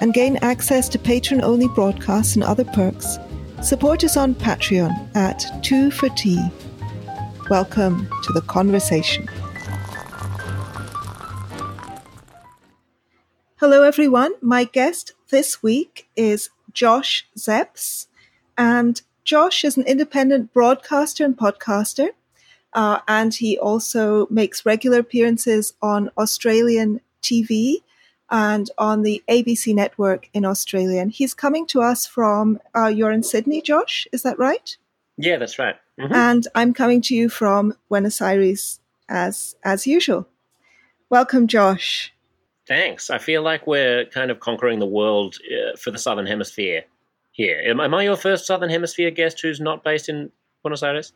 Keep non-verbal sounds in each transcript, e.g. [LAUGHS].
and gain access to patron only broadcasts and other perks, support us on Patreon at 2 for Tea. Welcome to the conversation. Hello, everyone. My guest this week is Josh Zepps. And Josh is an independent broadcaster and podcaster. Uh, and he also makes regular appearances on Australian TV and on the ABC network in Australia. And he's coming to us from, uh, you're in Sydney, Josh, is that right? Yeah, that's right. Mm-hmm. And I'm coming to you from Buenos Aires as as usual. Welcome, Josh. Thanks. I feel like we're kind of conquering the world uh, for the Southern Hemisphere here. Am, am I your first Southern Hemisphere guest who's not based in Buenos Aires?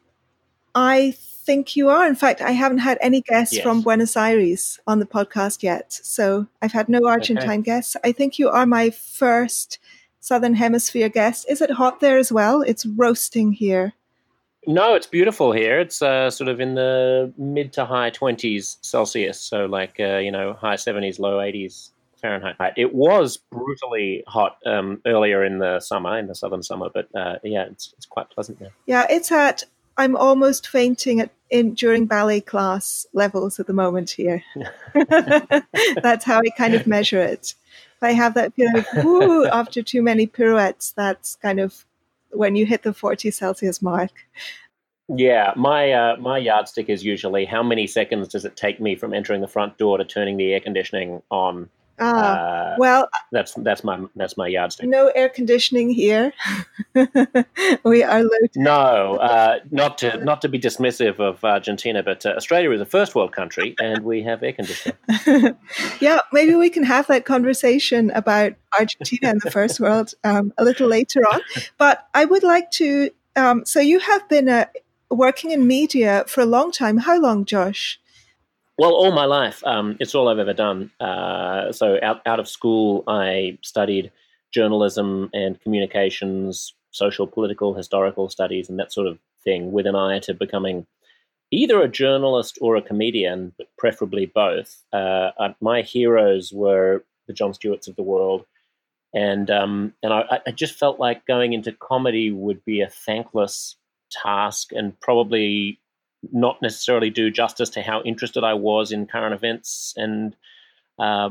I think you are. In fact, I haven't had any guests yes. from Buenos Aires on the podcast yet. So I've had no Argentine okay. guests. I think you are my first Southern Hemisphere guest. Is it hot there as well? It's roasting here. No, it's beautiful here. It's uh, sort of in the mid to high 20s Celsius. So, like, uh, you know, high 70s, low 80s Fahrenheit. It was brutally hot um, earlier in the summer, in the southern summer, but uh, yeah, it's, it's quite pleasant now. Yeah, it's at I'm almost fainting at, in during ballet class levels at the moment here. [LAUGHS] [LAUGHS] that's how I kind of measure it. If I have that feeling of woo after too many pirouettes, that's kind of when you hit the 40 Celsius mark. Yeah, my uh, my yardstick is usually how many seconds does it take me from entering the front door to turning the air conditioning on Ah, uh, well, that's that's my that's my yardstick. No air conditioning here. [LAUGHS] we are low. No, uh, not to not to be dismissive of Argentina, but uh, Australia is a first world country, and we have air conditioning. [LAUGHS] yeah, maybe we can have that conversation about Argentina and the first world um, a little later on. But I would like to. Um, so you have been uh, working in media for a long time. How long, Josh? Well, all my life, um, it's all I've ever done. Uh, so, out, out of school, I studied journalism and communications, social, political, historical studies, and that sort of thing, with an eye to becoming either a journalist or a comedian, but preferably both. Uh, my heroes were the Jon Stewarts of the world, and um, and I, I, just felt like going into comedy would be a thankless task and probably not necessarily do justice to how interested I was in current events and uh,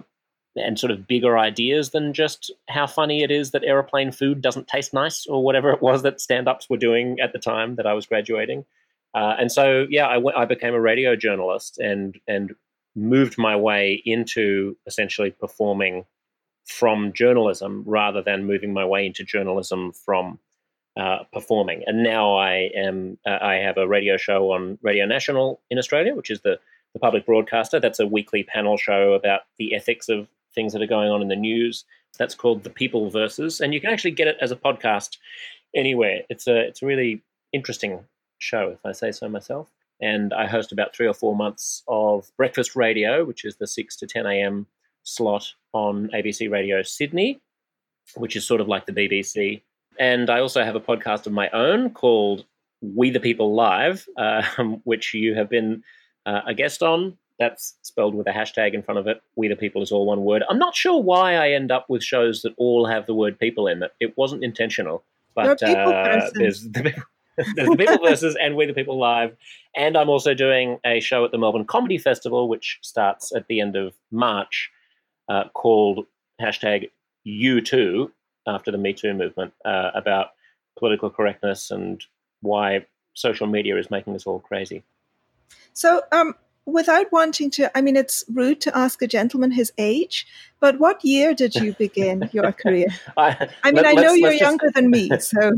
and sort of bigger ideas than just how funny it is that aeroplane food doesn't taste nice or whatever it was that stand-ups were doing at the time that I was graduating. Uh, and so, yeah, I, I became a radio journalist and and moved my way into essentially performing from journalism rather than moving my way into journalism from uh, performing. And now I am uh, I have a radio show on Radio National in Australia, which is the the public broadcaster. That's a weekly panel show about the ethics of things that are going on in the news. That's called The People Versus, and you can actually get it as a podcast anywhere. It's a it's a really interesting show, if I say so myself. And I host about three or four months of breakfast radio, which is the six to ten a.m. slot on ABC Radio Sydney, which is sort of like the BBC and I also have a podcast of my own called We the People Live, uh, [LAUGHS] which you have been uh, a guest on. That's spelled with a hashtag in front of it. We the People is all one word. I'm not sure why I end up with shows that all have the word people in it. It wasn't intentional, but uh, there's the [LAUGHS] there's the People versus and We the People Live. And I'm also doing a show at the Melbourne Comedy Festival, which starts at the end of March, uh, called hashtag You Too, after the Me Too movement uh, about political correctness and why social media is making us all crazy. So, um, without wanting to, I mean, it's rude to ask a gentleman his age, but what year did you begin your [LAUGHS] career? I, I mean, I know you're younger just, than me, [LAUGHS] so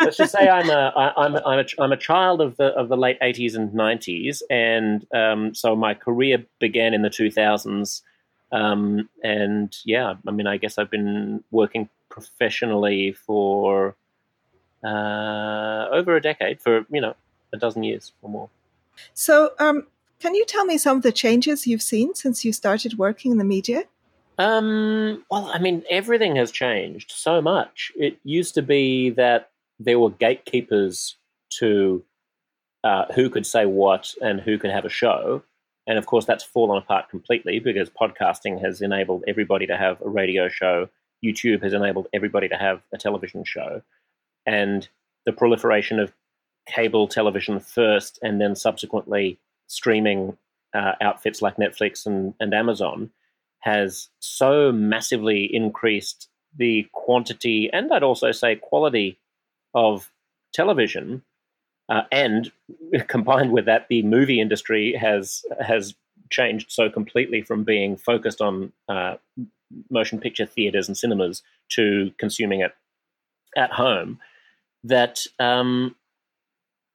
let's just say I'm a, I, I'm a, I'm a, I'm a child of the of the late 80s and 90s, and um, so my career began in the 2000s. Um, and yeah, I mean, I guess I've been working professionally for uh, over a decade, for you know a dozen years or more. So, um, can you tell me some of the changes you've seen since you started working in the media? Um, well, I mean, everything has changed so much. It used to be that there were gatekeepers to uh, who could say what and who could have a show. And of course, that's fallen apart completely because podcasting has enabled everybody to have a radio show. YouTube has enabled everybody to have a television show. And the proliferation of cable television first and then subsequently streaming uh, outfits like Netflix and, and Amazon has so massively increased the quantity and I'd also say quality of television. Uh, and [LAUGHS] combined with that, the movie industry has has changed so completely from being focused on uh, motion picture theaters and cinemas to consuming it at home that um,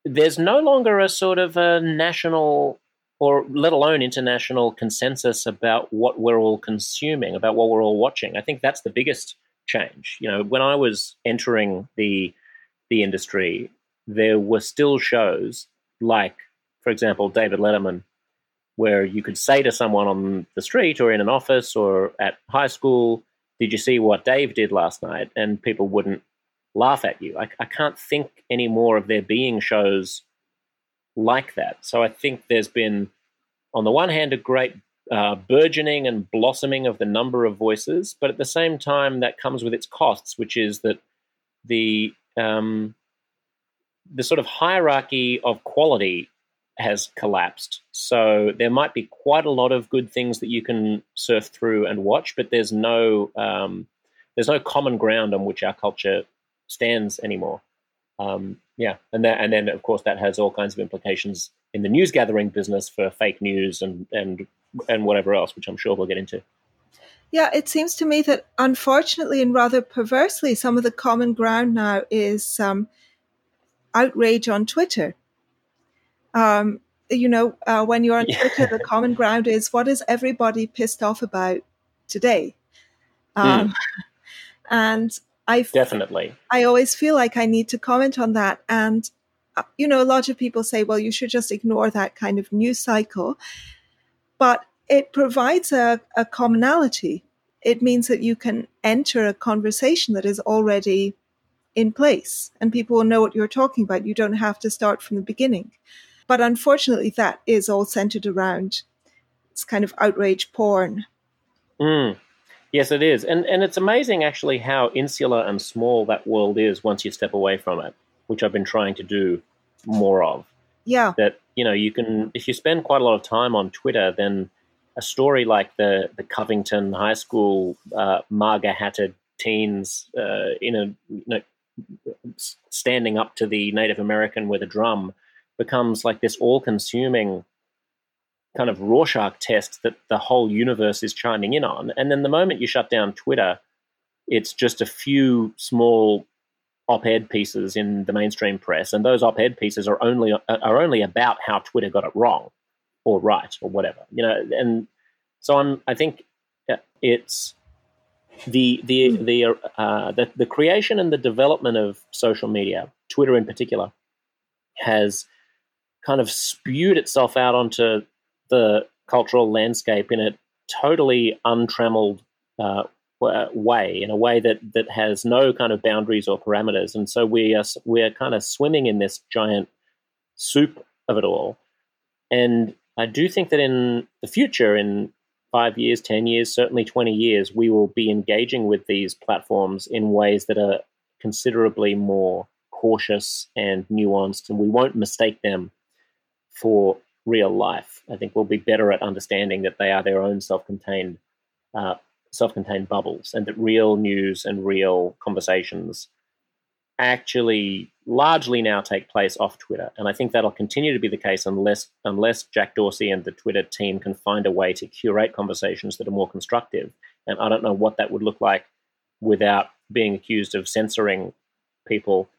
there's no longer a sort of a national or let alone international consensus about what we're all consuming, about what we're all watching. I think that's the biggest change. You know, when I was entering the the industry, there were still shows like, for example, David Letterman, where you could say to someone on the street or in an office or at high school, "Did you see what Dave did last night?" And people wouldn't laugh at you. I, I can't think anymore of there being shows like that. So I think there's been, on the one hand, a great uh, burgeoning and blossoming of the number of voices, but at the same time, that comes with its costs, which is that the um, the sort of hierarchy of quality has collapsed. So there might be quite a lot of good things that you can surf through and watch, but there's no um, there's no common ground on which our culture stands anymore. Um, yeah, and that, and then of course that has all kinds of implications in the news gathering business for fake news and and and whatever else, which I'm sure we'll get into. Yeah, it seems to me that unfortunately and rather perversely, some of the common ground now is um, outrage on Twitter. Um, you know, uh, when you're on Twitter, the common ground is what is everybody pissed off about today? Um, mm. And I definitely. I always feel like I need to comment on that, and uh, you know, a lot of people say, "Well, you should just ignore that kind of news cycle," but it provides a, a commonality. It means that you can enter a conversation that is already in place, and people will know what you're talking about. You don't have to start from the beginning. But unfortunately, that is all centered around it's kind of outrage porn. Mm. Yes, it is, and and it's amazing actually how insular and small that world is once you step away from it, which I've been trying to do more of. Yeah, that you know you can if you spend quite a lot of time on Twitter, then a story like the the Covington High School uh, MAGA hatted teens uh, in a you know, standing up to the Native American with a drum becomes like this all consuming kind of Rorschach test that the whole universe is chiming in on. And then the moment you shut down Twitter, it's just a few small op-ed pieces in the mainstream press, and those op-ed pieces are only are only about how Twitter got it wrong or right or whatever. You know, and so I'm. I think it's the the the uh, the, the creation and the development of social media, Twitter in particular, has kind of spewed itself out onto the cultural landscape in a totally untrammeled uh, way, in a way that that has no kind of boundaries or parameters, and so we are we are kind of swimming in this giant soup of it all. And I do think that in the future, in five years, ten years, certainly twenty years, we will be engaging with these platforms in ways that are considerably more cautious and nuanced, and we won't mistake them for real life. I think we'll be better at understanding that they are their own self-contained, uh, self-contained bubbles, and that real news and real conversations actually largely now take place off Twitter. And I think that'll continue to be the case unless unless Jack Dorsey and the Twitter team can find a way to curate conversations that are more constructive. And I don't know what that would look like without being accused of censoring people.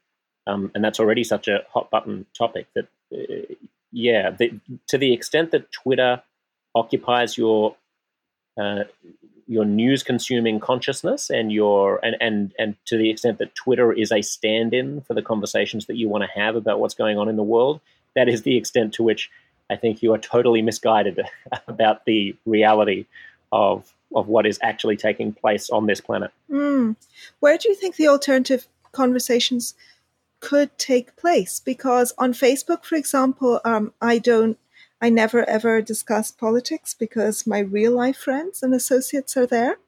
Um, and that's already such a hot button topic that uh, yeah, the, to the extent that Twitter occupies your uh, your news consuming consciousness and your and, and and to the extent that Twitter is a stand-in for the conversations that you want to have about what's going on in the world, that is the extent to which I think you are totally misguided [LAUGHS] about the reality of of what is actually taking place on this planet. Mm. Where do you think the alternative conversations could take place? Because on Facebook, for example, um, I don't I never ever discuss politics because my real life friends and associates are there.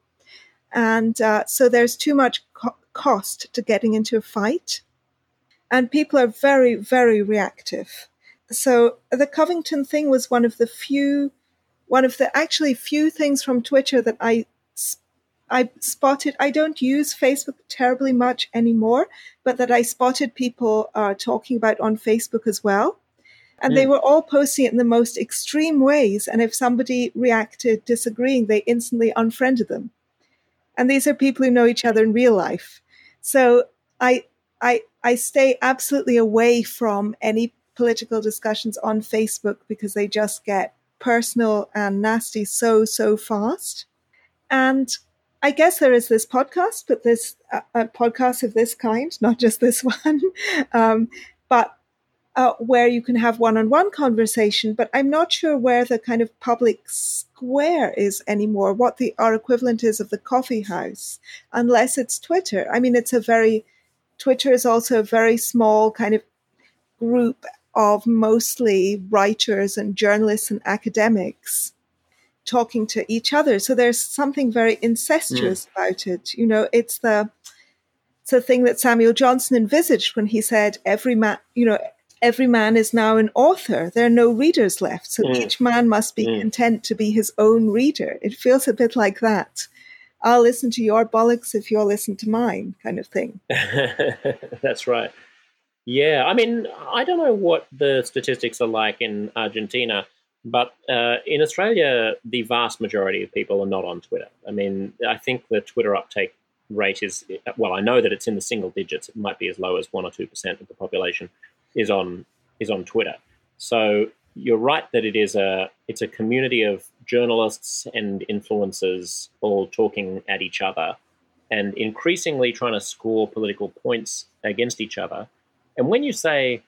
And uh, so there's too much co- cost to getting into a fight. And people are very, very reactive. So the Covington thing was one of the few, one of the actually few things from Twitter that I I spotted, I don't use Facebook terribly much anymore, but that I spotted people uh, talking about on Facebook as well. And they were all posting it in the most extreme ways. And if somebody reacted disagreeing, they instantly unfriended them. And these are people who know each other in real life. So I, I, I stay absolutely away from any political discussions on Facebook because they just get personal and nasty so, so fast. And I guess there is this podcast, but this uh, a podcast of this kind, [LAUGHS] not just this one. Um, but uh, where you can have one-on-one conversation, but I'm not sure where the kind of public square is anymore. What the our equivalent is of the coffee house, unless it's Twitter. I mean, it's a very Twitter is also a very small kind of group of mostly writers and journalists and academics talking to each other. So there's something very incestuous mm. about it. You know, it's the it's the thing that Samuel Johnson envisaged when he said every man, you know, every man is now an author. There are no readers left. So mm. each man must be mm. content to be his own reader. It feels a bit like that. I'll listen to your bollocks if you'll listen to mine, kind of thing. [LAUGHS] That's right. Yeah, I mean, I don't know what the statistics are like in Argentina, but uh, in Australia, the vast majority of people are not on Twitter. I mean, I think the Twitter uptake rate is, well, I know that it's in the single digits. It might be as low as 1% or 2% of the population is on is on Twitter. So you're right that it is a it's a community of journalists and influencers all talking at each other and increasingly trying to score political points against each other. And when you say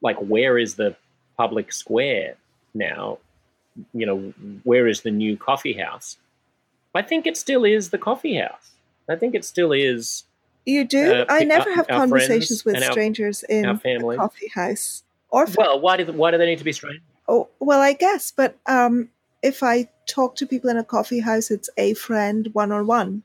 like where is the public square now, you know, where is the new coffee house? I think it still is the coffee house. I think it still is you do? Uh, I never have conversations with strangers in a coffee house. Or well, why do why do they need to be strangers? Oh, well, I guess, but um, if I talk to people in a coffee house, it's a friend one on one.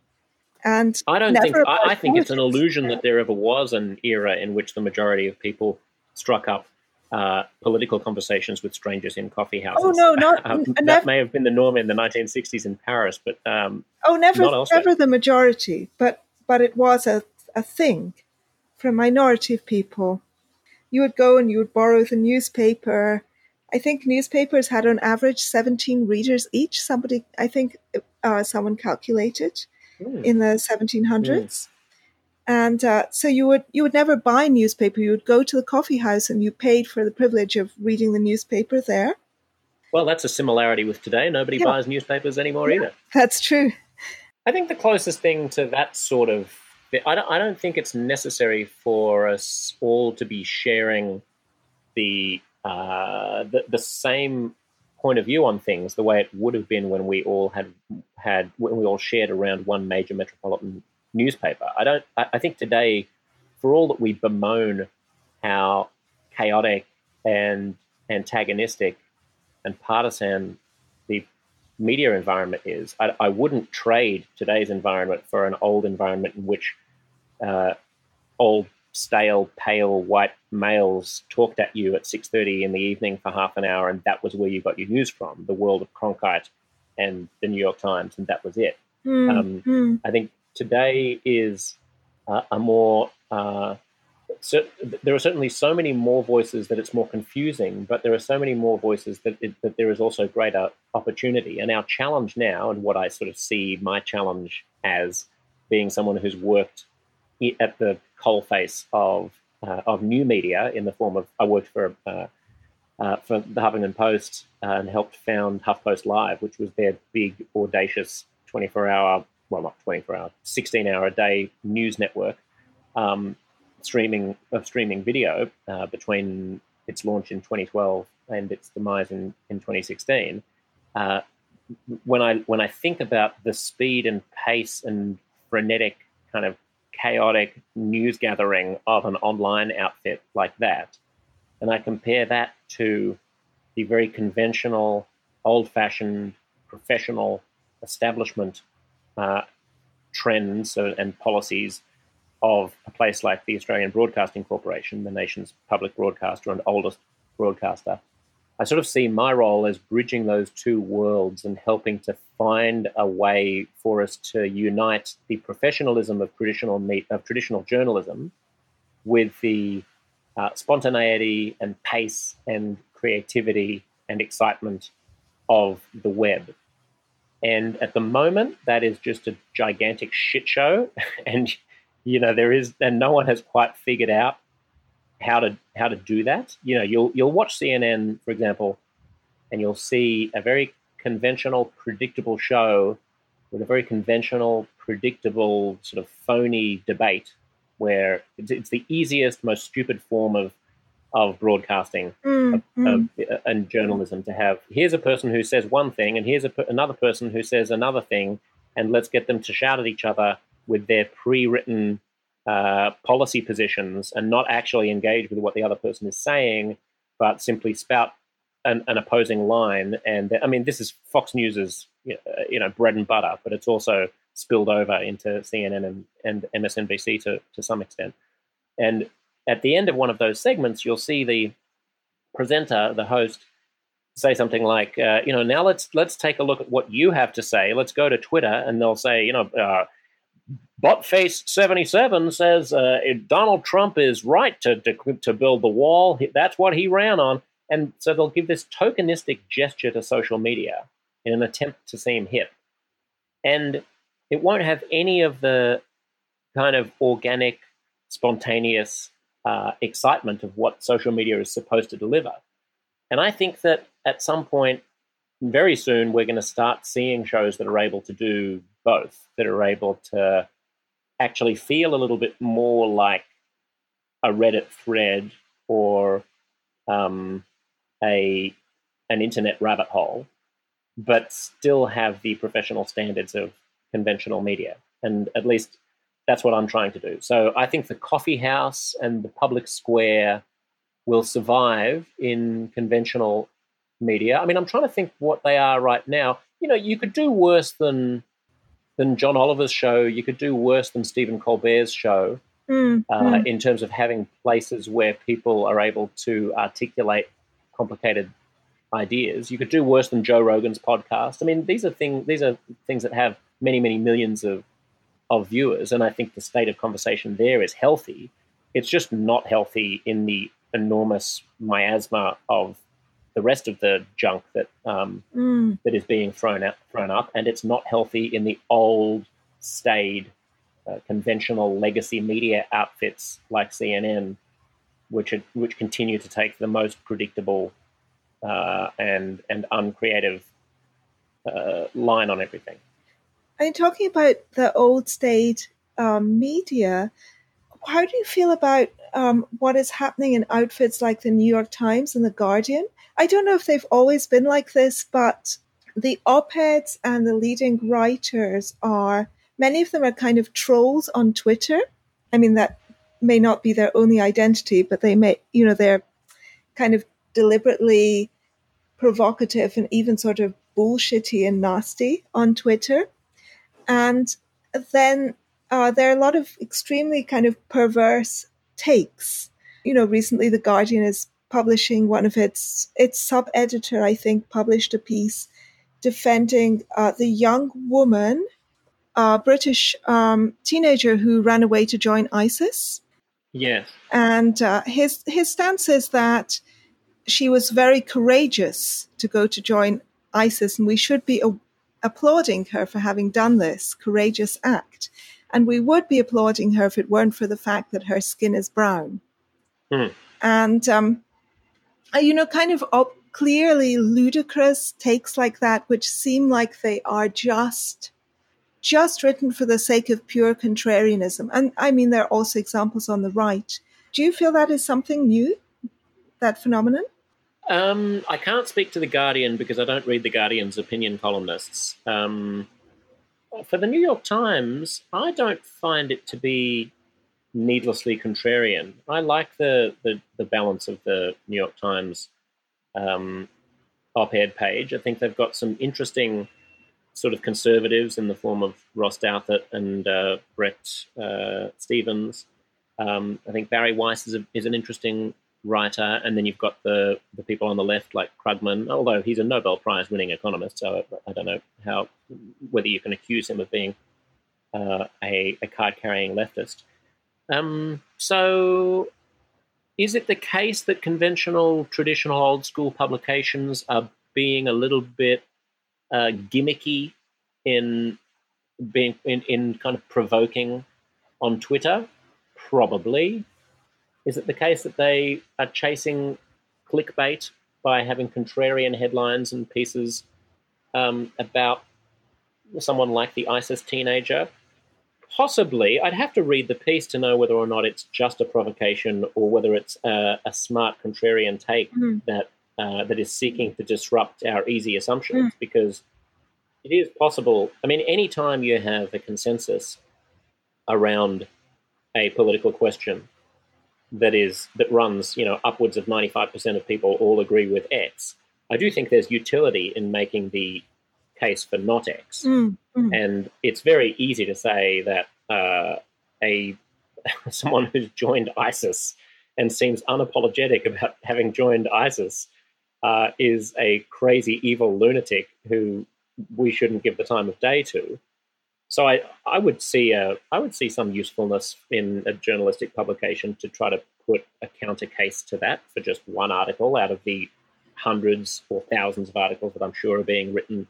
And I don't think I, I think it's an illusion that there ever was an era in which the majority of people struck up uh, political conversations with strangers in coffee houses. Oh no, not [LAUGHS] that never, may have been the norm in the 1960s in Paris, but um, oh, never, never the majority. But but it was a, a thing for a minority of people. You would go and you would borrow the newspaper. I think newspapers had on average 17 readers each. Somebody, I think uh, someone calculated mm. in the 1700s. Mm. And uh, so you would you would never buy a newspaper. You would go to the coffee house and you paid for the privilege of reading the newspaper there. Well, that's a similarity with today. Nobody yeah. buys newspapers anymore yeah, either. That's true. I think the closest thing to that sort of I don't, I don't think it's necessary for us all to be sharing the, uh, the the same point of view on things the way it would have been when we all had had when we all shared around one major metropolitan newspaper. I don't. I, I think today, for all that we bemoan how chaotic and antagonistic and partisan the media environment is. I, I, wouldn't trade today's environment for an old environment in which uh, old, stale, pale white males talked at you at 6.30 in the evening for half an hour and that was where you got your news from, the world of Cronkite and the New York Times, and that was it. Mm, um, mm. I think today is uh, a more uh, so there are certainly so many more voices that it's more confusing, but there are so many more voices that, it, that there is also greater opportunity. And our challenge now, and what I sort of see my challenge as being someone who's worked at the coalface of uh, of new media in the form of I worked for uh, uh, for the Huffington Post uh, and helped found HuffPost Live, which was their big audacious 24 hour, well, not 24 hour, 16 hour a day news network, um, streaming of streaming video uh, between its launch in 2012 and its demise in, in 2016. Uh, when I when I think about the speed and pace and frenetic kind of chaotic news gathering of an online outfit like that, and I compare that to the very conventional, old-fashioned, professional establishment uh, trends and policies of a place like the Australian Broadcasting Corporation, the nation's public broadcaster and oldest broadcaster, I sort of see my role as bridging those two worlds and helping to find a way for us to unite the professionalism of traditional meet, of traditional journalism with the uh, spontaneity and pace and creativity and excitement of the web. And at the moment, that is just a gigantic shit show. [LAUGHS] and you know there is, and no one has quite figured out how to how to do that. You know, you'll you'll watch CNN, for example, and you'll see a very conventional, predictable show with a very conventional, predictable, sort of phony debate, where it's, it's the easiest, most stupid form of of broadcasting mm, mm. Of, and journalism to have. Here's a person who says one thing, and here's a, another person who says another thing, and let's get them to shout at each other with their pre-written uh, policy positions and not actually engage with what the other person is saying, but simply spout an, an opposing line. And I mean, this is Fox News's you know bread and butter, but it's also spilled over into CNN and, and MSNBC to to some extent. And at the end of one of those segments, you'll see the presenter, the host, say something like, uh, you know, now let's let's take a look at what you have to say. Let's go to Twitter, and they'll say, you know, uh, Buttface77 says uh, Donald Trump is right to, to, to build the wall. That's what he ran on. And so they'll give this tokenistic gesture to social media in an attempt to seem hip. And it won't have any of the kind of organic, spontaneous uh, excitement of what social media is supposed to deliver. And I think that at some point, very soon, we're going to start seeing shows that are able to do both, that are able to actually feel a little bit more like a Reddit thread or um, a an internet rabbit hole, but still have the professional standards of conventional media. And at least that's what I'm trying to do. So I think the coffee house and the public square will survive in conventional media. I mean, I'm trying to think what they are right now. You know, you could do worse than than John Oliver's show. You could do worse than Stephen Colbert's show mm, uh, mm. in terms of having places where people are able to articulate complicated ideas. You could do worse than Joe Rogan's podcast. I mean, these are things these are things that have many many millions of of viewers, and I think the state of conversation there is healthy. It's just not healthy in the enormous miasma of the rest of the junk that um, mm. that is being thrown out, thrown up, and it's not healthy in the old, staid, uh, conventional legacy media outfits like CNN, which are, which continue to take the most predictable uh, and and uncreative uh, line on everything. And talking about the old state um, media, how do you feel about um, what is happening in outfits like the New York Times and the Guardian? I don't know if they've always been like this, but the op eds and the leading writers are, many of them are kind of trolls on Twitter. I mean, that may not be their only identity, but they may, you know, they're kind of deliberately provocative and even sort of bullshitty and nasty on Twitter. And then uh, there are a lot of extremely kind of perverse takes. You know, recently The Guardian is publishing one of its its sub editor, I think, published a piece defending uh, the young woman, uh, British um, teenager who ran away to join ISIS. Yes, and uh, his his stance is that she was very courageous to go to join ISIS, and we should be applauding her for having done this courageous act. And we would be applauding her if it weren't for the fact that her skin is brown. Hmm. And um, uh, you know, kind of op- clearly ludicrous takes like that, which seem like they are just just written for the sake of pure contrarianism. And I mean, there are also examples on the right. Do you feel that is something new, that phenomenon? Um, I can't speak to The Guardian because I don't read The Guardian's opinion columnists. Um, for the New York Times, I don't find it to be needlessly contrarian. I like the, the, the balance of the New York Times um, op ed page. I think they've got some interesting sort of conservatives in the form of Ross Douthat and uh, Bret uh, Stephens. Um, I think Bari Weiss is, a, is, an interesting writer, and then you've got the the people on the left like Krugman, although he's a Nobel Prize winning economist, so I, don't know how whether you can accuse him of being uh, a, a card carrying leftist. Um, so, is it the case that conventional, traditional, old school publications are being a little bit uh, gimmicky in being in, in kind of provoking on Twitter? Probably. Is it the case that they are chasing clickbait by having contrarian headlines and pieces um, about someone like the ISIS teenager? Possibly. I'd have to read the piece to know whether or not it's just a provocation or whether it's a, a smart contrarian take mm. that uh, that is seeking to disrupt our easy assumptions. Mm. Because it is possible. I mean, any time you have a consensus around a political question, that is that runs you know upwards of 95% of people all agree with x i do think there's utility in making the case for not x mm, mm. and it's very easy to say that uh, a [LAUGHS] someone who's joined isis and seems unapologetic about having joined isis uh, is a crazy evil lunatic who we shouldn't give the time of day to so I, I would see a, I would see some usefulness in a journalistic publication to try to put a counter case to that for just one article out of the hundreds or thousands of articles that I'm sure are being written,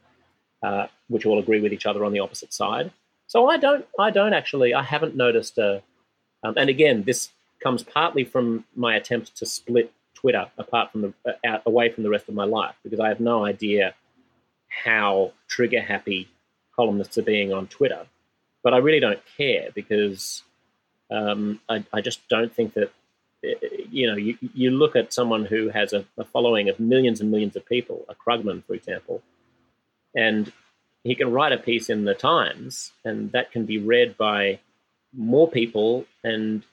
uh, which all agree with each other on the opposite side. So I don't, I don't actually, I haven't noticed a, um, and again, this comes partly from my attempt to split Twitter apart from the uh, out, away from the rest of my life because I have no idea how trigger happy columnists are being on Twitter. But I really don't care because um, I, I, just don't think that, you know, you, you look at someone who has a, a, following of millions and millions of people, a Krugman, for example, and he can write a piece in the Times, and that can be read by more people and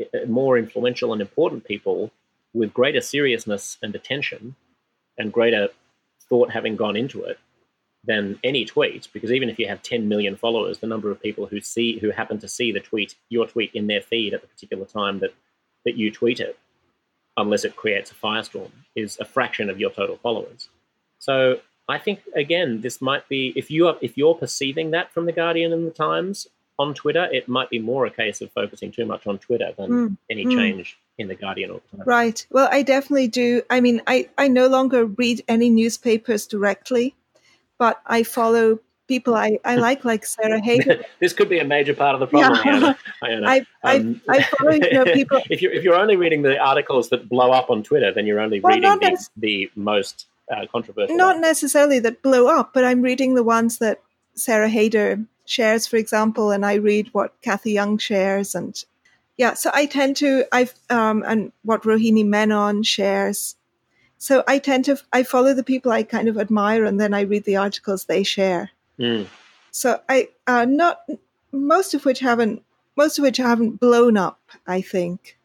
uh, more influential and important people with greater seriousness and attention and greater thought having gone into it than any tweet because even if you have 10 million followers the number of people who see who happen to see the tweet your tweet in their feed at the particular time that that you tweet it unless it creates a firestorm is a fraction of your total followers so i think again this might be if you are if you're perceiving that from the guardian and the times on twitter it might be more a case of focusing too much on twitter than mm. any mm. change in the guardian or the Times. right well i definitely do i mean i i no longer read any newspapers directly but I follow people I, I [LAUGHS] like, like Sarah Haider. [LAUGHS] this could be a major part of the problem. Yeah. [LAUGHS] I, um, I, I, follow you know, people. if you're if you're only reading the articles that blow up on Twitter, then you're only well, reading the, the, most uh, controversial. Not necessarily that blow up, but I'm reading the ones that Sarah Haider shares, for example, and I read what Cathy Young shares, and yeah, so I tend to I um and what Rohini Menon shares. So I tend to I follow the people I kind of admire, and then I read the articles they share. Mm. So I uh, not most of which haven't most of which haven't blown up. I think,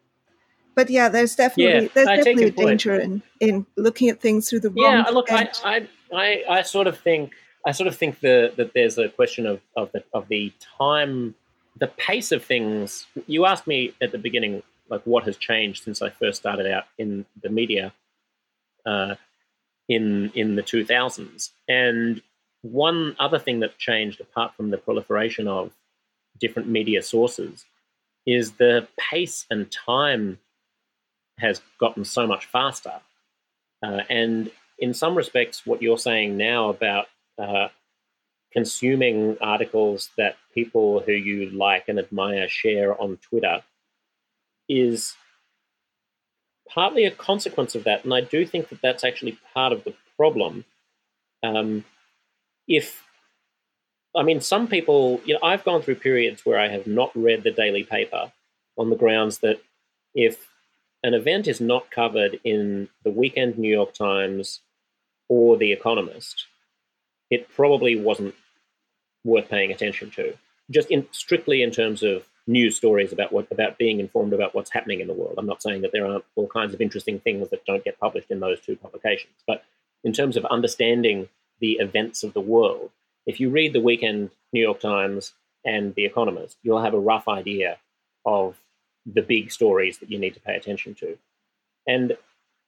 but yeah, there's definitely yeah, there's I definitely a danger in in looking at things through the wrong. Yeah, look, I, I, I I sort of think I sort of think the, that there's a question of of the of the time, the pace of things. You asked me at the beginning, like what has changed since I first started out in the media uh, in in the 2000s. And one other thing that changed, apart from the proliferation of different media sources, is the pace and time has gotten so much faster. Uh, and in some respects, what you're saying now about uh, consuming articles that people who you like and admire share on Twitter is partly a consequence of that, and I do think that that's actually part of the problem. Um, if I mean, some people, you know, I've gone through periods where I have not read the daily paper on the grounds that if an event is not covered in the weekend New York Times or The Economist, it probably wasn't worth paying attention to. Just in strictly in terms of news stories about what about being informed about what's happening in the world. I'm not saying that there aren't all kinds of interesting things that don't get published in those two publications, but in terms of understanding the events of the world, if you read the weekend New York Times and The Economist, you'll have a rough idea of the big stories that you need to pay attention to. And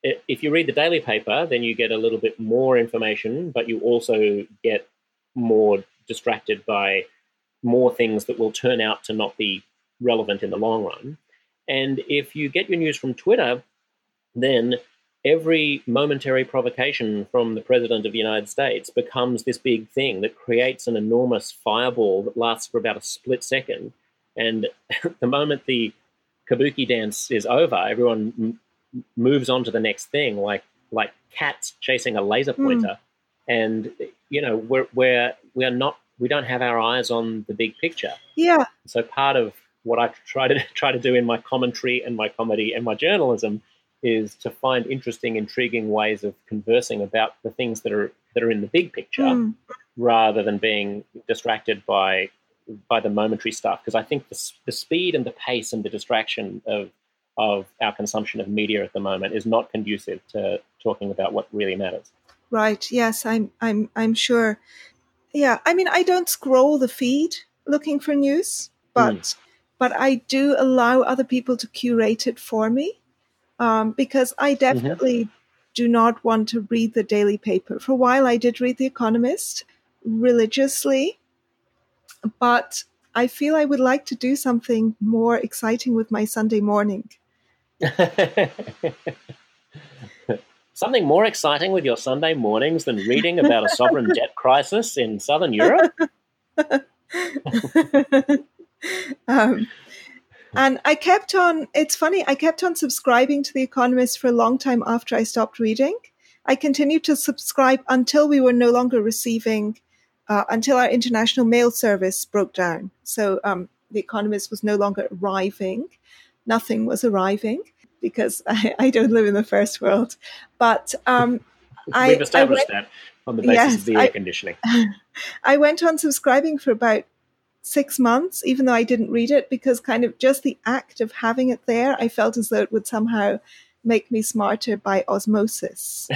if you read the daily paper, then you get a little bit more information, but you also get more distracted by more things that will turn out to not be relevant in the long run. And if you get your news from Twitter, then every momentary provocation from the President of the United States becomes this big thing that creates an enormous fireball that lasts for about a split second. And [LAUGHS] the moment the kabuki dance is over, everyone m- moves on to the next thing, like like cats chasing a laser hmm. pointer. Mm. And you know, we're we're we're not we don't have our eyes on the big picture. Yeah. So part of what I try to [LAUGHS] try to do in my commentary and my comedy and my journalism is to find interesting, intriguing ways of conversing about the things that are that are in the big picture, mm. rather than being distracted by by the momentary stuff. Because I think the, the speed and the pace and the distraction of of our consumption of media at the moment is not conducive to talking about what really matters. Right. Yes, I'm. I'm. I'm sure. Yeah. I mean, I don't scroll the feed looking for news, but mm. but I do allow other people to curate it for me, um, because I mm-hmm. definitely mm-hmm. do not want to read the daily paper. For a while, I did read The Economist religiously, but I feel I would like to do something more exciting with my Sunday morning. [LAUGHS] Something more exciting with your Sunday mornings than reading about a sovereign [LAUGHS] debt crisis in Southern Europe? [LAUGHS] um, and I kept on, it's funny, I kept on subscribing to The Economist for a long time after I stopped reading. I continued to subscribe until we were no longer receiving, uh, until our international mail service broke down. So um, The Economist was no longer arriving. Nothing was arriving because [LAUGHS] I, I don't live in the first world. But um, I, we've established I went, that on the basis yes, of the air I, conditioning. [LAUGHS] I went on subscribing for about six months, even though I didn't read it, because kind of just the act of having it there, I felt as though it would somehow make me smarter by osmosis.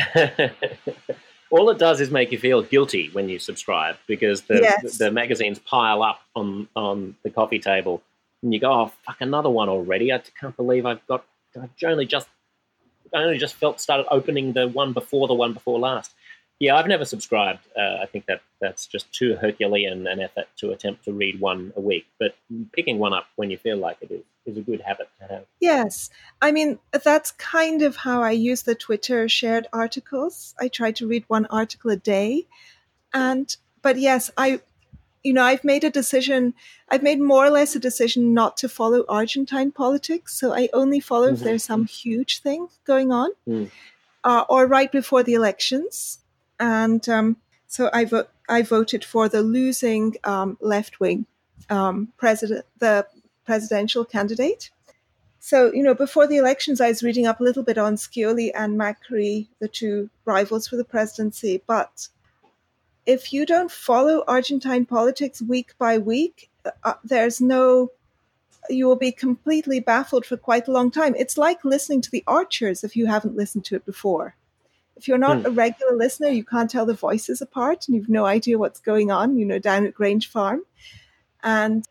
[LAUGHS] All it does is make you feel guilty when you subscribe because the, yes. the, the magazines pile up on, on the coffee table and you go, oh, fuck, another one already. I can't believe I've got I've only just I only just felt started opening the one before the one before last. Yeah, I've never subscribed. Uh, I think that that's just too Herculean an effort to attempt to read one a week. But picking one up when you feel like it is is a good habit to have. Yes, I mean that's kind of how I use the Twitter shared articles. I try to read one article a day, and but yes, I you know, I've made a decision, I've made more or less a decision not to follow Argentine politics. So I only follow mm-hmm. if there's some huge thing going on mm. uh, or right before the elections. And um, so I, vo- I voted for the losing um, left wing um, president, the presidential candidate. So, you know, before the elections, I was reading up a little bit on Scioli and Macri, the two rivals for the presidency. But if you don't follow Argentine politics week by week, uh, there's no, you will be completely baffled for quite a long time. It's like listening to the Archers if you haven't listened to it before. If you're not hmm. a regular listener, you can't tell the voices apart and you've no idea what's going on, you know, down at Grange Farm. And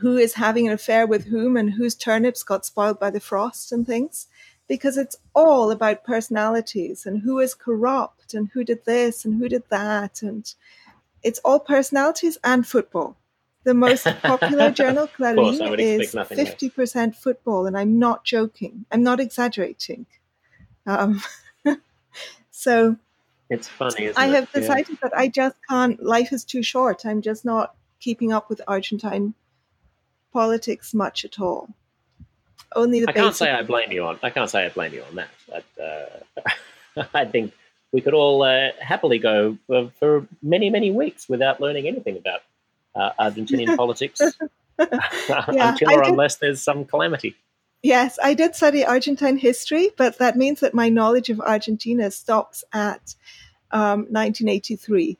who is having an affair with whom and whose turnips got spoiled by the frost and things because it's all about personalities and who is corrupt and who did this and who did that. And it's all personalities and football. The most [LAUGHS] popular journal, Clarín, is 50% football. And I'm not joking. I'm not exaggerating. Um, [LAUGHS] so it's funny. I it? have decided yeah. that I just can't, life is too short. I'm just not keeping up with Argentine politics much at all only the. I can't say I blame you on. I can't say I blame you on that. But, uh, [LAUGHS] I think we could all uh, happily go for, for, many, many weeks without learning anything about uh, Argentinian [LAUGHS] politics [LAUGHS] until or unless there's some calamity. Yes, I did study Argentine history, but that means that my knowledge of Argentina stops at um, 1983,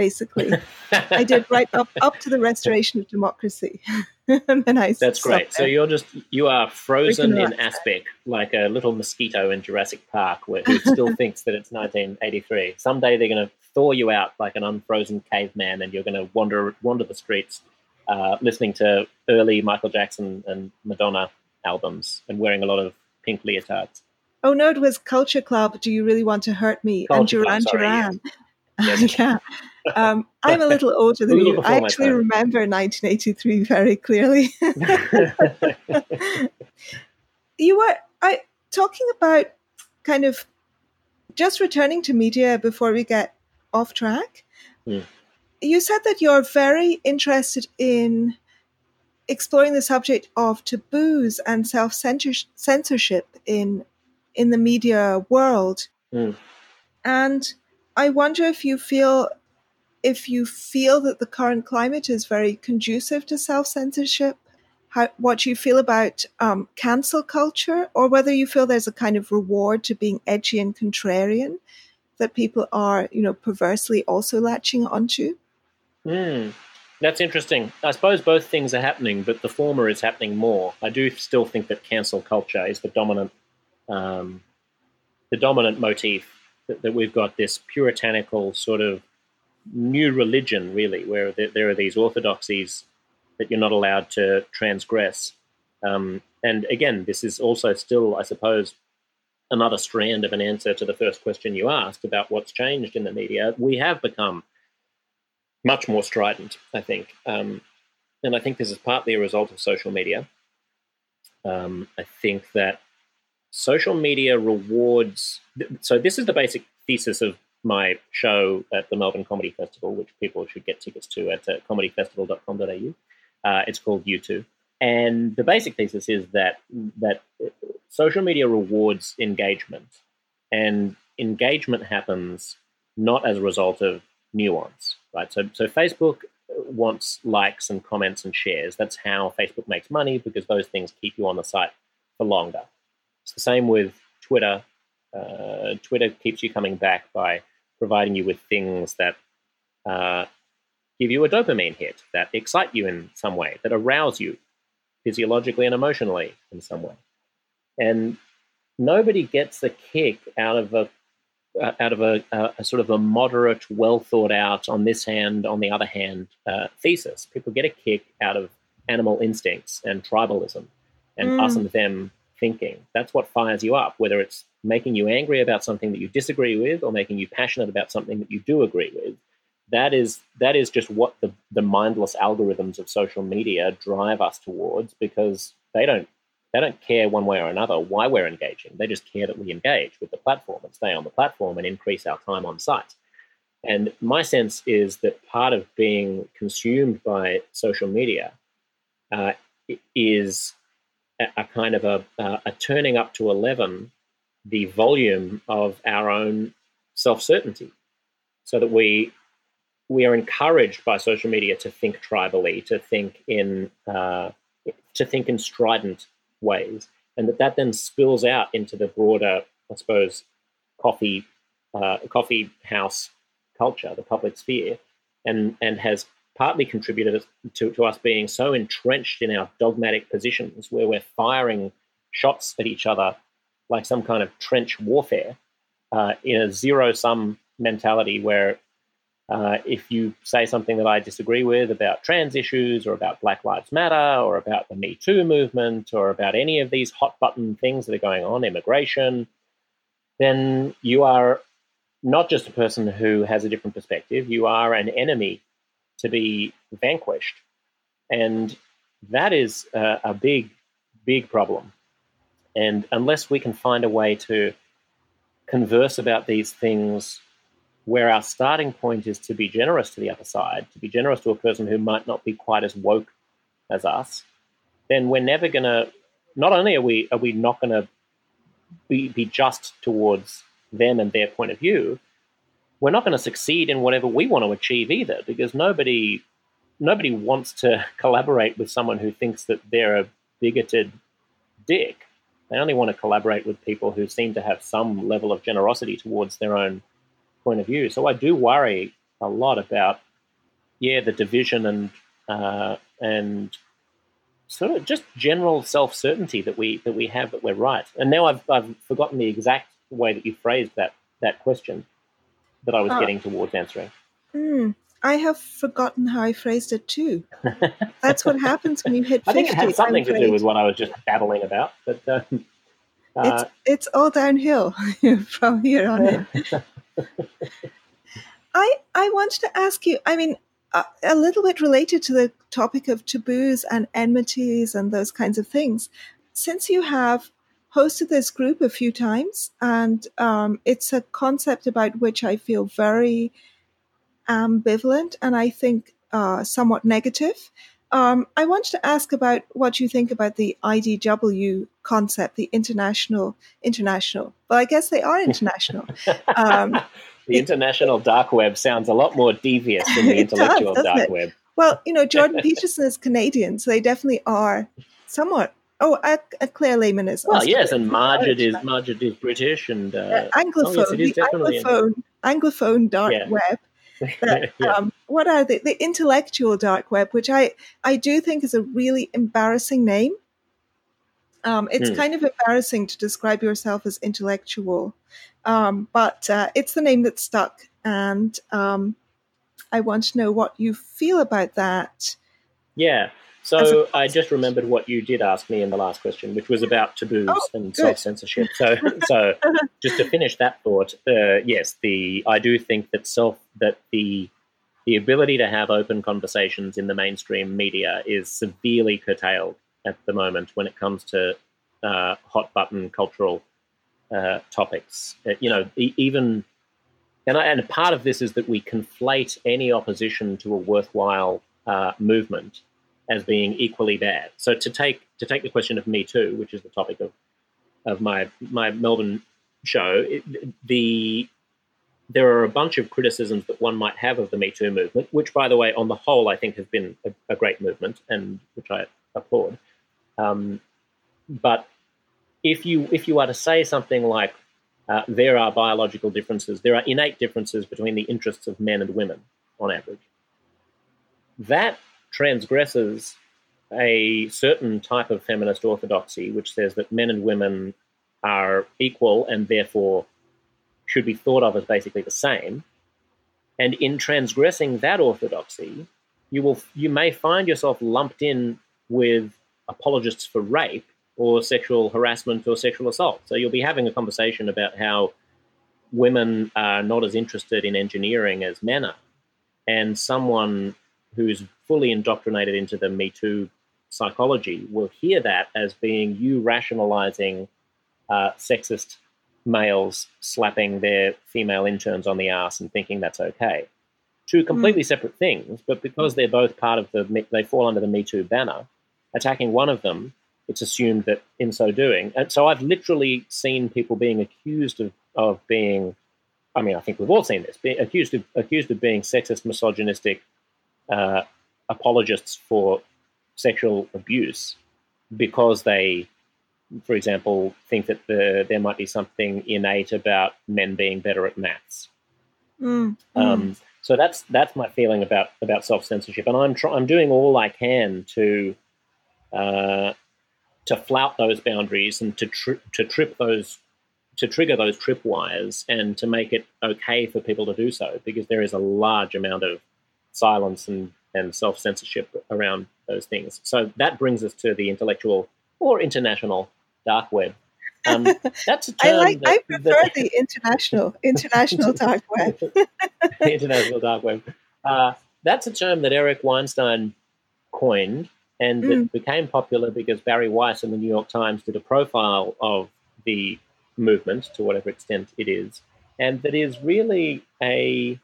basically. I did [LAUGHS] right up, up to the restoration of democracy. [LAUGHS] and then I That's great. So you're just, you are frozen in aspic, like a little mosquito in Jurassic Park where, who still [LAUGHS] thinks that it's 1983. Someday they're going to thaw you out like an unfrozen caveman and you're going to wander, wander the streets uh, listening to early Michael Jackson and Madonna albums and wearing a lot of pink leotards. Oh no, it was Culture Club. Do you really want to hurt me? Culture and Duran Club, sorry, Duran. Yes. [LAUGHS] yeah. Um, I'm a [LAUGHS] little older than you. I actually remember 1983 very clearly. [LAUGHS] you were I talking about kind of just returning to media before we get off track. Mm. You said that you're very interested in exploring the subject of taboos and self censorship in in the media world. Mm. And I wonder if you feel if you feel that the current climate is very conducive to self censorship. What you feel about um, cancel culture, or whether you feel there's a kind of reward to being edgy and contrarian that people are, you know, perversely also latching onto. Mm. That's interesting. I suppose both things are happening, but the former is happening more. I do still think that cancel culture is the dominant, um, the dominant motif. That, that, we've got this puritanical sort of new religion, really, where there, there are these orthodoxies that you're not allowed to transgress. Um, and again, this is also still, I suppose, another strand of an answer to the first question you asked about what's changed in the media. We have become much more strident, I think. Um, and I think this is partly a result of social media. Um, I think that social media rewards. So, this is the basic thesis of my show at the Melbourne Comedy Festival, which people should get tickets to at uh, comedyfestival.com.au. Uh, it's called U2. And the basic thesis is that that social media rewards engagement, and engagement happens not as a result of nuance right? So, so Facebook wants likes and comments and shares. That's how Facebook makes money because those things keep you on the site for longer. It's the same with Twitter. Uh, Twitter keeps you coming back by providing you with things that uh, give you a dopamine hit, that excite you in some way, that arouse you physiologically and emotionally in some way. And nobody gets a kick out of a uh, out of a, a, a, sort of a moderate, well thought out, on this hand, on the other hand uh, thesis. People get a kick out of animal instincts and tribalism and mm. us and them thinking. That's what fires you up, whether it's making you angry about something that you disagree with or making you passionate about something that you do agree with. That is that is just what the, the mindless algorithms of social media drive us towards because they don't they don't care one way or another why we're engaging. They just care that we engage with the platform and stay on the platform and increase our time on site. And my sense is that part of being consumed by social media uh, is a, kind of a, a turning up to 11 the volume of our own self certainty so that we we are encouraged by social media to think tribally, to think in uh, to think in strident ways, and that that then spills out into the broader, I suppose, coffee uh, coffee house culture, the public sphere, and and has partly contributed to, to us being so entrenched in our dogmatic positions where we're firing shots at each other like some kind of trench warfare uh, in a zero sum mentality where uh, if you say something that I disagree with about trans issues or about Black Lives Matter or about the Me Too movement or about any of these hot button things that are going on, immigration, then you are not just a person who has a different perspective, you are an enemy to be vanquished. And that is a, a big, big problem. And unless we can find a way to converse about these things where our starting point is to be generous to the other side, to be generous to a person who might not be quite as woke as us, then we're never going to. Not only are we are we not going to be, be just towards them and their point of view, we're not going to succeed in whatever we want to achieve either, because nobody nobody wants to [LAUGHS] collaborate with someone who thinks that they're a bigoted dick. They only want to collaborate with people who seem to have some level of generosity towards their own point of view. So I do worry a lot about, yeah, the division and uh, and sort of just general self certainty that we that we have that we're right. And now I've I've forgotten the exact way that you phrased that that question that I was oh. getting towards answering. Mm, I have forgotten how I phrased it too. That's what happens when you hit. 50, [LAUGHS] I think it had something to do with what I was just babbling about, but. Uh, uh, it's it's all downhill [LAUGHS] from here on in. [LAUGHS] I I wanted to ask you. I mean, a little bit related to the topic of taboos and enmities and those kinds of things. Since you have hosted this group a few times, and um, it's a concept about which I feel very ambivalent and I think uh, somewhat negative. Um, I wanted to ask about what you think about the IDW concept, the international, international. Well, I guess they are international. [LAUGHS] Um, the international dark web sounds a lot more devious than the [LAUGHS] intellectual does, dark it? web. Well, you know, [LAUGHS] Jordan Peterson is Canadian, so they definitely are somewhat. Oh, a, a Claire Lehmann is. Well, yes, and Margaret is Margaret is British and uh, uh, anglophone. Oh, yes, the anglophone, anglophone dark yeah. web [LAUGHS] but, yeah. um, what are the, the intellectual dark web, which I, I do think is a really embarrassing name. Um, it's mm. kind of embarrassing to describe yourself as intellectual, um, but uh, it's the name that stuck. And um, I want to know what you feel about that. Yeah. So I just remembered what you did ask me in the last question, which was about taboos oh, and self censorship. So, [LAUGHS] so just to finish that thought, uh, yes, the I do think that self that the the ability to have open conversations in the mainstream media is severely curtailed at the moment when it comes to uh, hot button cultural uh, topics. Uh, you know, even and, I, and part of this is that we conflate any opposition to a worthwhile uh, movement as being equally bad. So to take to take the question of Me Too, which is the topic of of my my Melbourne show, it, the there are a bunch of criticisms that one might have of the Me Too movement, which, by the way, on the whole, I think has been a, a great movement and which I applaud. Um, but if you if you are to say something like uh, there are biological differences, there are innate differences between the interests of men and women on average, that transgresses a certain type of feminist orthodoxy, which says that men and women are equal and therefore should be thought of as basically the same. And in transgressing that orthodoxy, you will you may find yourself lumped in with apologists for rape or sexual harassment or sexual assault. So you'll be having a conversation about how women are not as interested in engineering as men are. And someone who's fully indoctrinated into the Me Too psychology will hear that as being you rationalizing uh, sexist males slapping their female interns on the ass and thinking that's okay. Two completely mm. separate things, but because they're both part of the, they fall under the Me Too banner, attacking one of them, it's assumed that in so doing, and so I've literally seen people being accused of, of being, I mean, I think we've all seen this, being accused of, accused of being sexist, misogynistic, uh, apologists for sexual abuse because they, for example, think that the, there might be something innate about men being better at maths. Mm, um, So that's that's my feeling about about self censorship, and I'm try, I'm doing all I can to uh, to flout those boundaries and to tri- to trip those to trigger those tripwires and to make it okay for people to do so because there is a large amount of silence and, and self censorship around those things. So that brings us to the intellectual or international dark web. Um, [LAUGHS] that's a term I like. That, I prefer that, the international [LAUGHS] international dark web. [LAUGHS] The international dark web. Uh, that's a term that Eric Weinstein coined, and mm. it became popular because Bari Weiss in the New York Times did a profile of the movement to whatever extent it is, and that is really a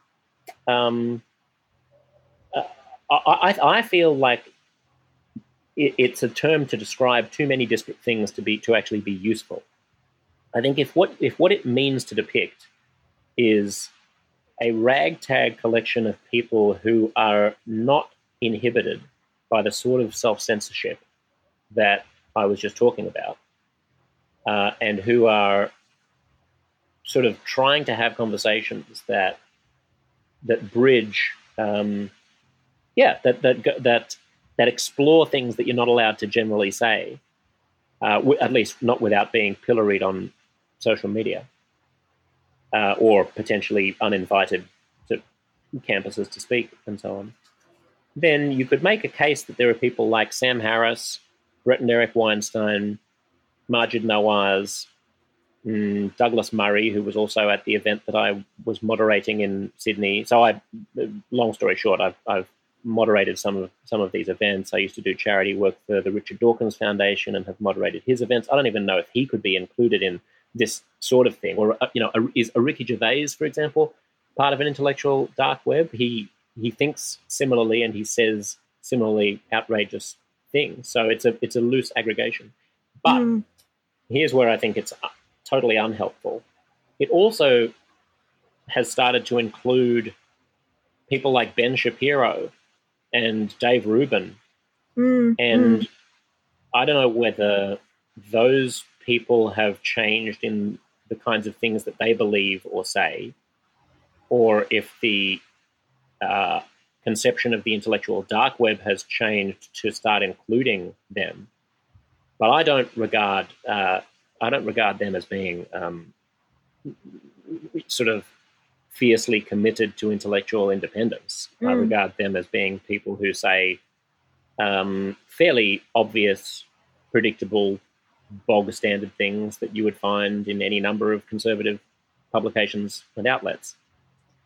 um, I, I feel like it, it's a term to describe too many disparate things to be to actually be useful. I think if what if what it means to depict is a ragtag collection of people who are not inhibited by the sort of self censorship that I was just talking about, uh, and who are sort of trying to have conversations that that bridge, um, yeah, that that that that explore things that you're not allowed to generally say, uh, at least not without being pilloried on social media uh, or potentially uninvited to campuses to speak and so on. Then you could make a case that there are people like Sam Harris, Bret and Eric Weinstein, Maajid Nawaz, mm, Douglas Murray, who was also at the event that I was moderating in Sydney. So I, long story short, I've, I've moderated some of some of these events. I used to do charity work for the Richard Dawkins Foundation and have moderated his events. I don't even know if he could be included in this sort of thing. Or uh, you know, is a Ricky Gervais, for example, part of an intellectual dark web? He he thinks similarly and he says similarly outrageous things. So it's a it's a loose aggregation. But mm. here's where I think it's uh, totally unhelpful. It also has started to include people like Ben Shapiro and Dave Rubin. Mm, and mm. I don't know whether those people have changed in the kinds of things that they believe or say, or if the uh, conception of the intellectual dark web has changed to start including them. But I don't regard uh, I don't regard them as being um, sort of fiercely committed to intellectual independence. Mm. I regard them as being people who say um, fairly obvious, predictable, bog standard things that you would find in any number of conservative publications and outlets.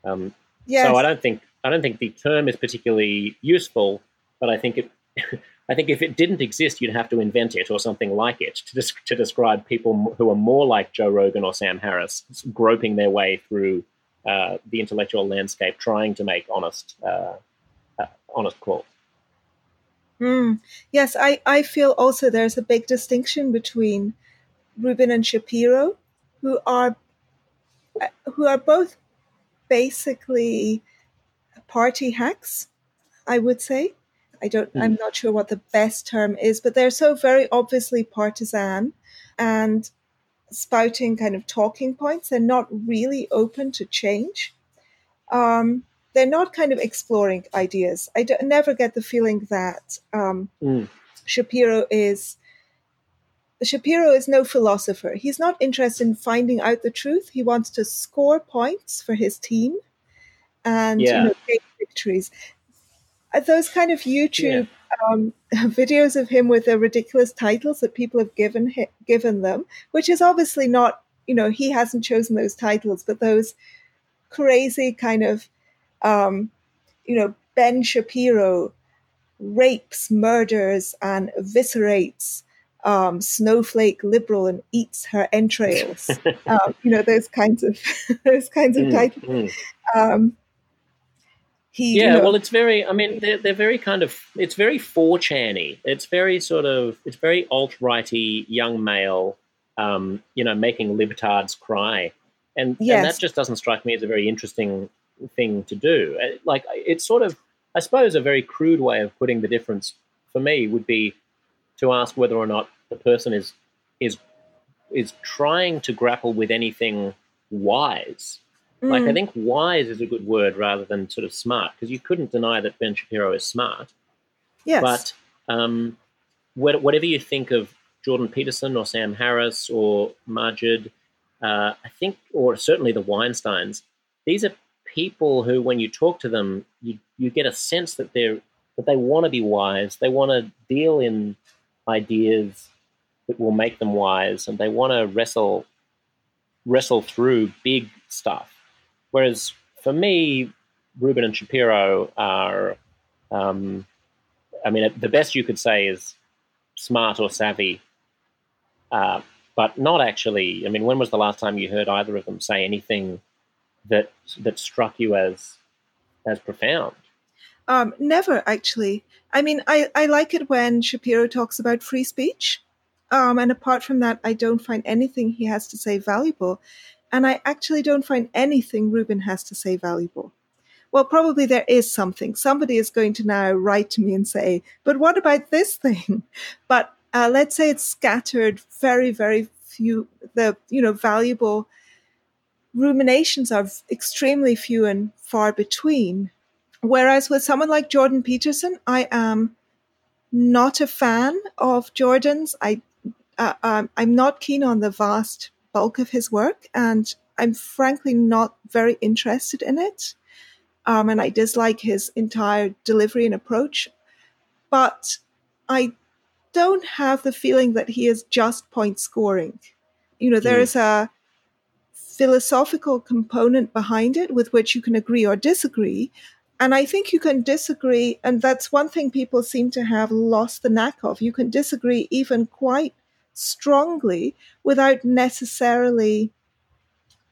Um, yes. So I don't think I don't think the term is particularly useful, but I think it. [LAUGHS] I think if it didn't exist, you'd have to invent it or something like it to, des- to describe people who are more like Joe Rogan or Sam Harris, groping their way through uh, the intellectual landscape, trying to make honest, uh, uh, honest calls. Mm. Yes, I, I feel also there's a big distinction between Rubin and Shapiro, who are uh, who are both basically party hacks, I would say. I don't mm. I'm not sure what the best term is, but they're so very obviously partisan and spouting kind of talking points. They're not really open to change. Um, they're not kind of exploring ideas. I never get the feeling that um, mm. Shapiro is. Shapiro is no philosopher. He's not interested in finding out the truth. He wants to score points for his team and yeah. you know, victories. Uh, those kind of YouTube yeah. Um, [LAUGHS] videos of him with the ridiculous titles that people have given given them, which is obviously not, you know, he hasn't chosen those titles, but those crazy kind of um, you know, Ben Shapiro rapes, murders, and eviscerates um, snowflake liberal and eats her entrails. [LAUGHS] um, you know those kinds of [LAUGHS] those kinds of mm, titles. Mm. Um, he, yeah, you know, well, it's very. I mean, they're they're very kind of. It's very 4chan It's very sort of. It's very alt righty young male. Um, you know, making libertards cry, and, yes. and that just doesn't strike me as a very interesting thing to do. Uh, like it's sort of, I suppose, a very crude way of putting the difference for me would be to ask whether or not the person is is is trying to grapple with anything wise. Mm. Like I mm. think wise is a good word rather than sort of smart because you couldn't deny that Ben Shapiro is smart. Yes. But um, whatever you think of Jordan Peterson or Sam Harris or Maajid, uh, I think, or certainly the Weinsteins, these are people who, when you talk to them, you, you get a sense that they're that they want to be wise. They want to deal in ideas that will make them wise, and they want to wrestle wrestle through big stuff. Whereas for me, Rubin and Shapiro are, um, I mean, the best you could say is smart or savvy, uh, but not actually. I mean, when was the last time you heard either of them say anything that that struck you as as profound? Um, never actually. I mean, I, I like it when Shapiro talks about free speech. Um, and apart from that, I don't find anything he has to say valuable. And I actually don't find anything Rubin has to say valuable. well, probably there is something. Somebody is going to now write to me and say, but what about this thing? [LAUGHS] But uh, let's say it's scattered very, very few, the, you know, valuable ruminations are extremely few and far between. Whereas with someone like Jordan Peterson, I am not a fan of Jordan's. I, uh, um, I'm not keen on the vast bulk of his work, and I'm frankly not very interested in it. Um, and I dislike his entire delivery and approach. But I don't have the feeling that he is just point scoring. You know, there mm. is a philosophical component behind it with which you can agree or disagree. And I think you can disagree, and that's one thing people seem to have lost the knack of. You can disagree even quite strongly without necessarily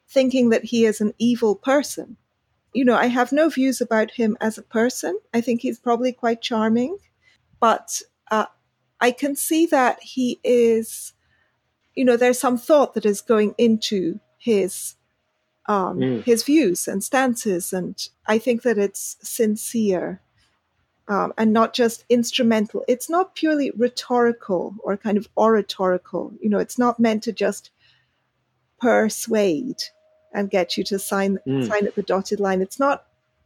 thinking that he is an evil person. You know, I have no views about him as a person. I think he's probably quite charming, but uh, I can see that he is, you know, there's some thought that is going into his um, mm. his views and stances, and I think that it's sincere um, and not just instrumental. It's not purely rhetorical or kind of oratorical. You know, it's not meant to just persuade and get you to sign mm. sign at the dotted line. It's not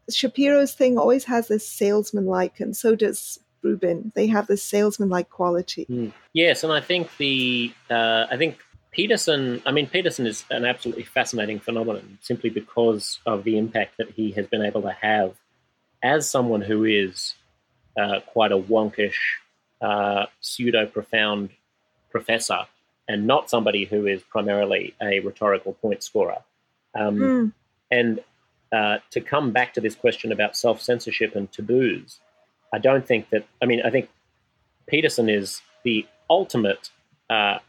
Shapiro's thing. Always has this salesman like, and so does Rubin. They have this salesman like quality. Mm. Yes, and I think the uh, I think Peterson, I mean, Peterson is an absolutely fascinating phenomenon simply because of the impact that he has been able to have as someone who is uh, quite a wonkish, uh, pseudo profound professor and not somebody who is primarily a rhetorical point scorer. Um, mm. And uh, to come back to this question about self censorship and taboos, I don't think that, I mean, I think Peterson is the ultimate uh,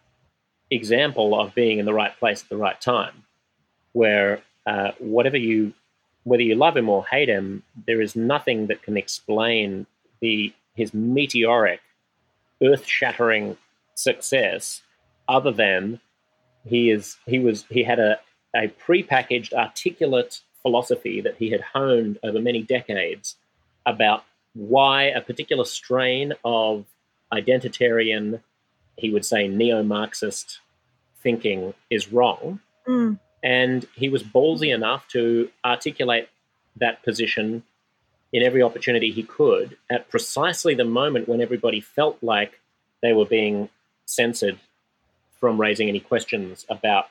example of being in the right place at the right time, where uh, whatever you, whether you love him or hate him, there is nothing that can explain the his meteoric, earth-shattering success other than he is he was he had a a prepackaged, articulate philosophy that he had honed over many decades about why a particular strain of identitarian, he would say neo Marxist thinking is wrong. Mm. And he was ballsy enough to articulate that position in every opportunity he could at precisely the moment when everybody felt like they were being censored from raising any questions about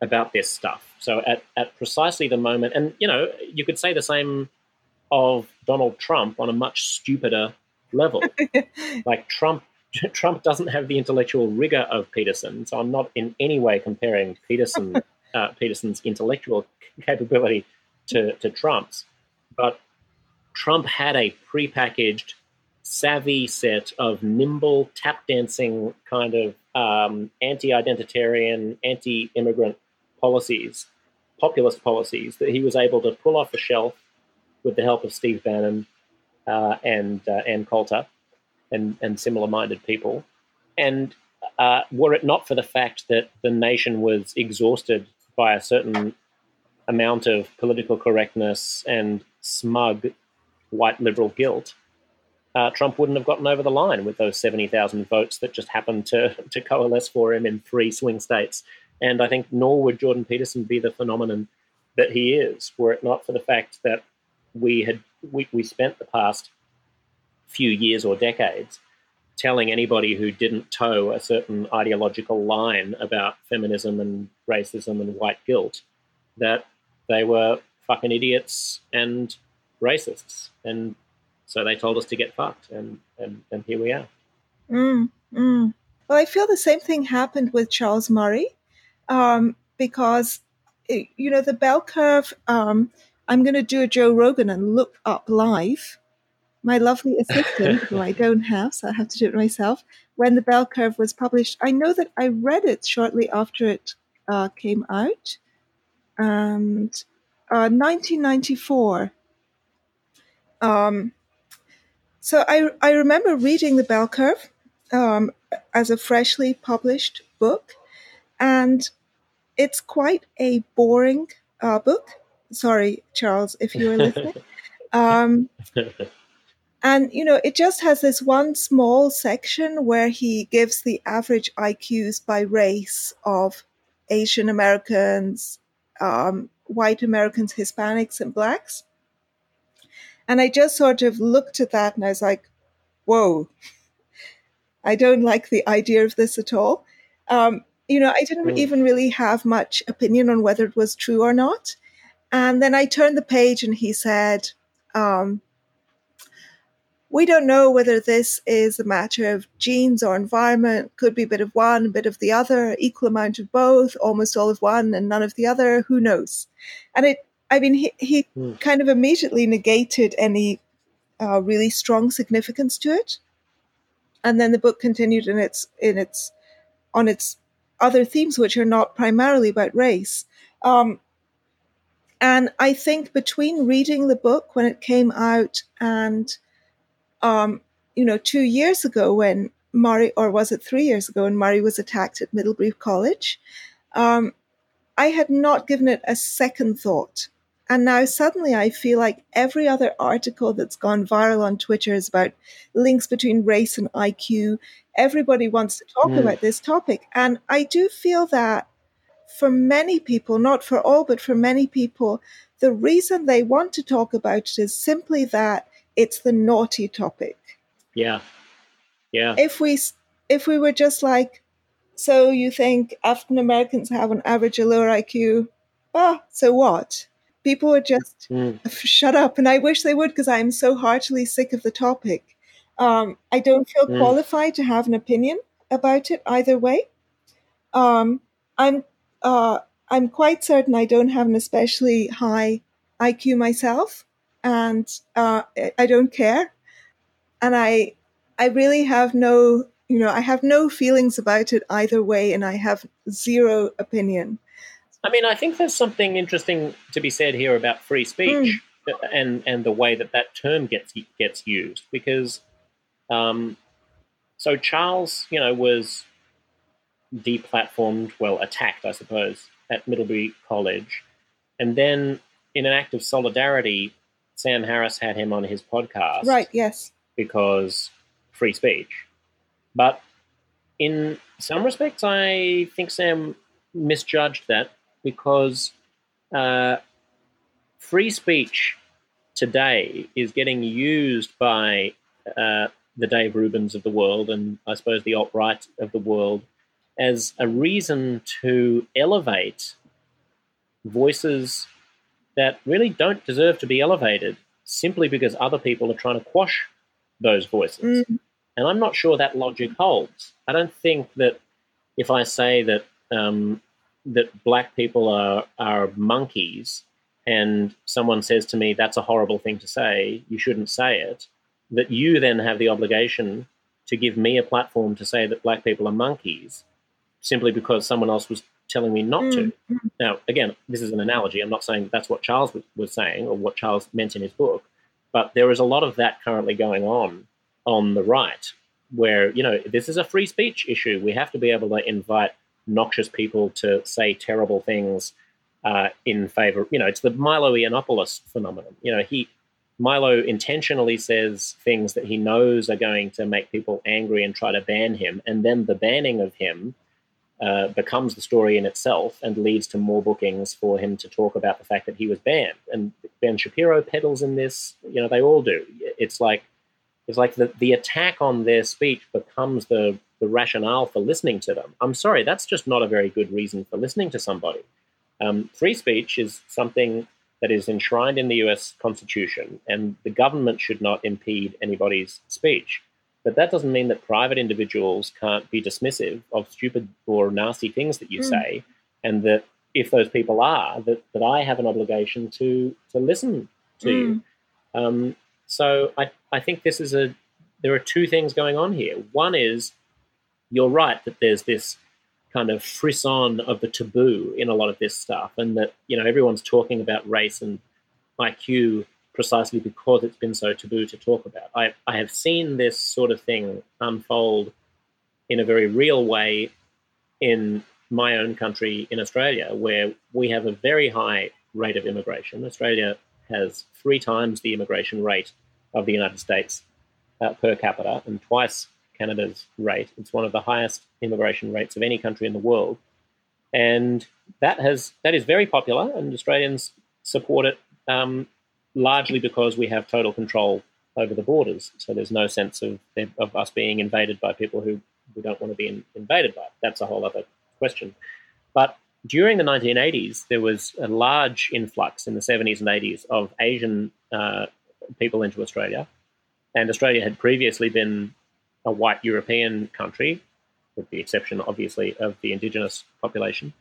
about this stuff. So at, at precisely the moment, and you know, you could say the same of Donald Trump on a much stupider level. [LAUGHS] like Trump [LAUGHS] Trump doesn't have the intellectual rigor of Peterson, so I'm not in any way comparing Peterson [LAUGHS] uh, Peterson's intellectual capability to, to Trump's. But Trump had a prepackaged, savvy set of nimble tap dancing kind of um, anti-identitarian, anti-immigrant policies, populist policies that he was able to pull off the shelf with the help of Steve Bannon uh, and uh, Ann Coulter and, and similar minded people. And uh, were it not for the fact that the nation was exhausted by a certain amount of political correctness and smug white liberal guilt, uh, Trump wouldn't have gotten over the line with those 70,000 votes that just happened to, [LAUGHS] to coalesce for him in three swing states. And I think nor would Jordan Peterson be the phenomenon that he is, were it not for the fact that we had we, we spent the past few years or decades telling anybody who didn't toe a certain ideological line about feminism and racism and white guilt that they were fucking idiots and racists. And so they told us to get fucked, and, and, and here we are. Mm, mm. Well, I feel the same thing happened with Charles Murray um, because, you know, the bell curve. Um, I'm going to do a Joe Rogan and look up live my lovely [LAUGHS] assistant, who I don't have, so I have to do it myself, when the bell curve was published. I know that I read it shortly after it uh, came out, and uh, 1994. Um, so I, I remember reading the bell curve um, as a freshly published book, and it's quite a boring uh, book. Sorry, Charles, if you were listening. [LAUGHS] um, [LAUGHS] and, you know, it just has this one small section where he gives the average IQs by race of Asian Americans, um, white Americans, Hispanics, and blacks. And I just sort of looked at that and I was like, whoa, I don't like the idea of this at all. Um, you know, I didn't mm. even really have much opinion on whether it was true or not. And then I turned the page and he said, um, we don't know whether this is a matter of genes or environment. Could be a bit of one, a bit of the other, equal amount of both, almost all of one and none of the other. Who knows? And it, I mean, he, he mm. kind of immediately negated any uh, really strong significance to it. And then the book continued in its in its on its other themes, which are not primarily about race. Um, and I think between reading the book when it came out and, um, you know, two years ago when Murray, or was it three years ago when Murray was attacked at Middlebury College, um, I had not given it a second thought. And now suddenly I feel like every other article that's gone viral on Twitter is about links between race and IQ. Everybody wants to talk mm. about this topic. And I do feel that for many people, not for all, but for many people, the reason they want to talk about it is simply that it's the naughty topic. Yeah. Yeah. If we if we were just like, so you think African Americans have an average a lower IQ? Ah, so what? People would just mm. shut up, and I wish they would because I'm so heartily sick of the topic. Um, I don't feel mm. qualified to have an opinion about it either way. Um, I'm uh, I'm quite certain I don't have an especially high IQ myself, and uh, I don't care. And I, I really have no, you know, I have no feelings about it either way, and I have zero opinion. I mean, I think there's something interesting to be said here about free speech mm. and and the way that that term gets gets used because, um, so Charles, you know, was deplatformed, well, attacked, I suppose, at Middlebury College. And then, in an act of solidarity, Sam Harris had him on his podcast. Right, yes. Because free speech. But in some respects, I think Sam misjudged that because uh, free speech today is getting used by uh, the Dave Rubins of the world and I suppose the alt right of the world as a reason to elevate voices that really don't deserve to be elevated simply because other people are trying to quash those voices. Mm. And I'm not sure that logic holds. I don't think that if I say that um, that black people are are monkeys, and someone says to me that's a horrible thing to say, you shouldn't say it, that you then have the obligation to give me a platform to say that black people are monkeys simply because someone else was telling me not to. Mm-hmm. Now, again, this is an analogy. I'm not saying that's what Charles was, was saying or what Charles meant in his book, but there is a lot of that currently going on on the right, where, you know, this is a free speech issue. We have to be able to invite noxious people to say terrible things uh, in favor. You know, it's the Milo Yiannopoulos phenomenon. You know, he Milo intentionally says things that he knows are going to make people angry and try to ban him, and then the banning of him uh, becomes the story in itself and leads to more bookings for him to talk about the fact that he was banned. And Ben Shapiro peddles in this. You know, they all do. It's like it's like the, the attack on their speech becomes the the rationale for listening to them. I'm sorry, that's just not a very good reason for listening to somebody. Um, free speech is something that is enshrined in the U.S. Constitution, and the government should not impede anybody's speech. But that doesn't mean that private individuals can't be dismissive of stupid or nasty things that you mm. say, and that if those people are, that, that I have an obligation to to listen to mm. you. Um, so I, I think this is a there are two things going on here. One is you're right that there's this kind of frisson of the taboo in a lot of this stuff, and that you know everyone's talking about race and IQ precisely because it's been so taboo to talk about. I, I have seen this sort of thing unfold in a very real way in my own country in Australia, where we have a very high rate of immigration. Australia has three times the immigration rate of the United States uh, per capita and twice Canada's rate. It's one of the highest immigration rates of any country in the world, and that has that is very popular, and Australians support it um, largely because we have total control over the borders. So there's no sense of of us being invaded by people who we don't want to be in, invaded by. That's a whole other question. But during the 1980s, there was a large influx in the 70s and 80s of Asian uh, people into Australia. And Australia had previously been a white European country, with the exception, obviously, of the indigenous population.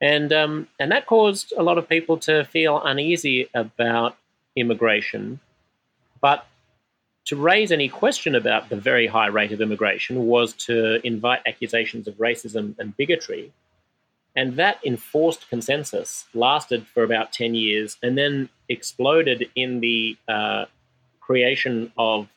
And, um, and that caused a lot of people to feel uneasy about immigration. But to raise any question about the very high rate of immigration was to invite accusations of racism and bigotry and that enforced consensus lasted for about 10 years and then exploded in the uh, creation of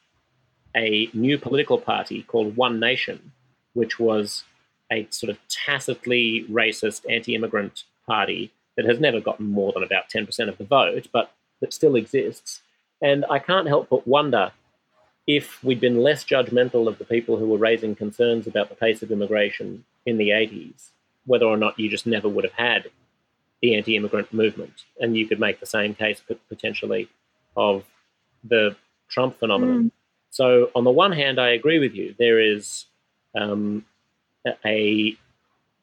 a new political party called One Nation, which was a sort of tacitly racist anti immigrant party that has never gotten more than about 10% of the vote, but that still exists. And I can't help but wonder if we'd been less judgmental of the people who were raising concerns about the pace of immigration in the 80s whether or not you just never would have had the anti-immigrant movement, and you could make the same case potentially of the Trump phenomenon. Mm. So, on the one hand, I agree with you. There is um, a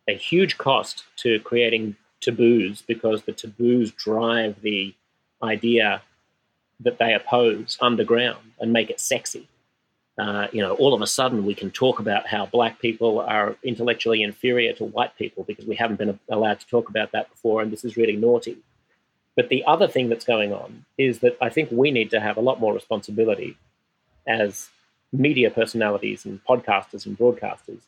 a huge cost to creating taboos because the taboos drive the idea that they oppose underground and make it sexy. Uh, you know, all of a sudden we can talk about how black people are intellectually inferior to white people because we haven't been allowed to talk about that before, and this is really naughty. But the other thing that's going on is that I think we need to have a lot more responsibility as media personalities and podcasters and broadcasters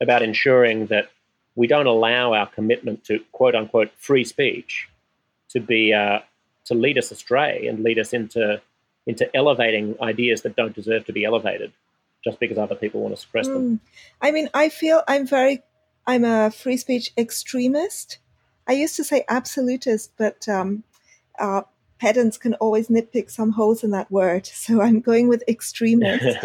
about ensuring that we don't allow our commitment to quote unquote free speech to be uh, to lead us astray and lead us into into elevating ideas that don't deserve to be elevated just because other people want to suppress mm. them. I mean, I feel I'm very, I'm a free speech extremist. I used to say absolutist, but um, uh, pedants can always nitpick some holes in that word. [LAUGHS] So I'm going with extremist.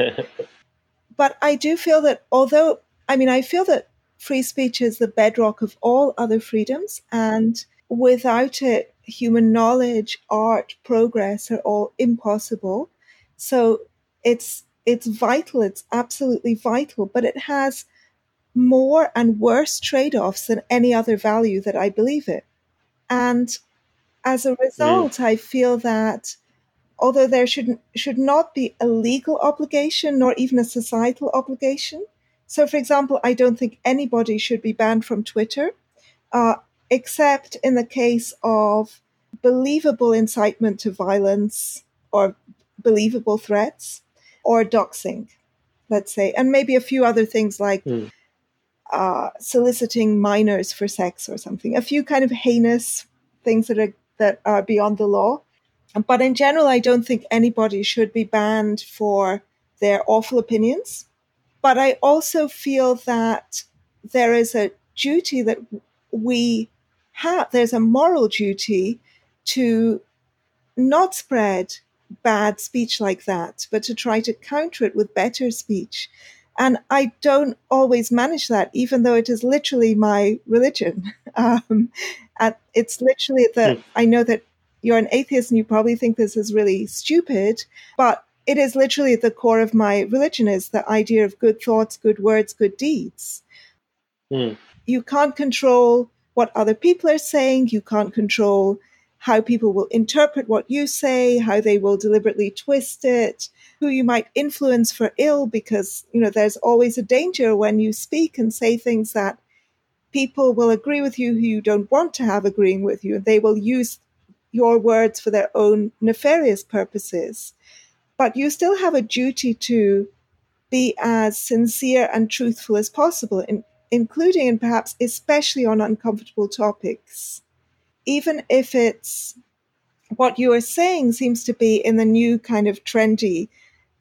[LAUGHS] but I do feel that although, I mean, I feel that free speech is the bedrock of all other freedoms. And without it, human knowledge, art, progress are all impossible. So it's it's vital, it's absolutely vital, but it has more and worse trade-offs than any other value that I believe in. And as a result, mm. I feel that although there should should not be a legal obligation nor even a societal obligation. So, for example, I don't think anybody should be banned from Twitter. Uh, except in the case of believable incitement to violence or believable threats or doxing, let's say, and maybe a few other things like mm. uh, soliciting minors for sex or something. A few kind of heinous things that are that are beyond the law. But in general, I don't think anybody should be banned for their awful opinions. But I also feel that there is a duty that we have, there's a moral duty to not spread bad speech like that, but to try to counter it with better speech. And I don't always manage that, even though it is literally my religion. [LAUGHS] Um, it's literally that mm. I know that you're an atheist and you probably think this is really stupid, but it is literally at the core of my religion is the idea of good thoughts, good words, good deeds. Mm. You can't control what other people are saying. You can't control how people will interpret what you say, how they will deliberately twist it, who you might influence for ill, because, you know, there's always a danger when you speak and say things that people will agree with you who you don't want to have agreeing with you. They will use your words for their own nefarious purposes. But you still have a duty to be as sincere and truthful as possible in including and perhaps especially on uncomfortable topics, even if it's what you are saying seems to be in the new kind of trendy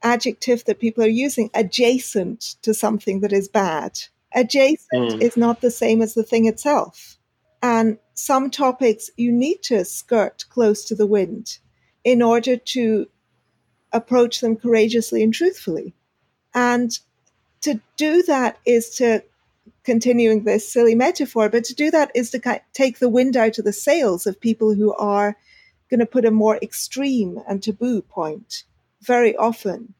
adjective that people are using, adjacent to something that is bad. Adjacent mm. is not the same as the thing itself. And some topics you need to skirt close to the wind in order to approach them courageously and truthfully. And to do that is to continuing this silly metaphor, but to do that is to take the wind out of the sails of people who are going to put a more extreme and taboo point very often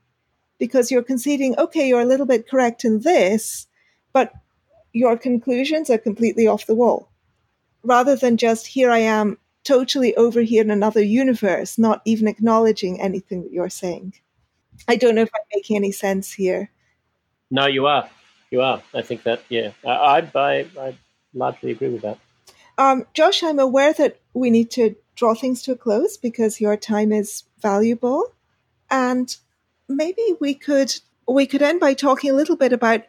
because you're conceding, okay, you're a little bit correct in this, but your conclusions are completely off the wall. Rather than just, here I am, totally over here in another universe, not even acknowledging anything that you're saying. I don't know if I'm making any sense here. No, you are. You are. I think that, yeah, I, I, I largely agree with that. Um, Josh, I'm aware that we need to draw things to a close because your time is valuable. And maybe we could we could end by talking a little bit about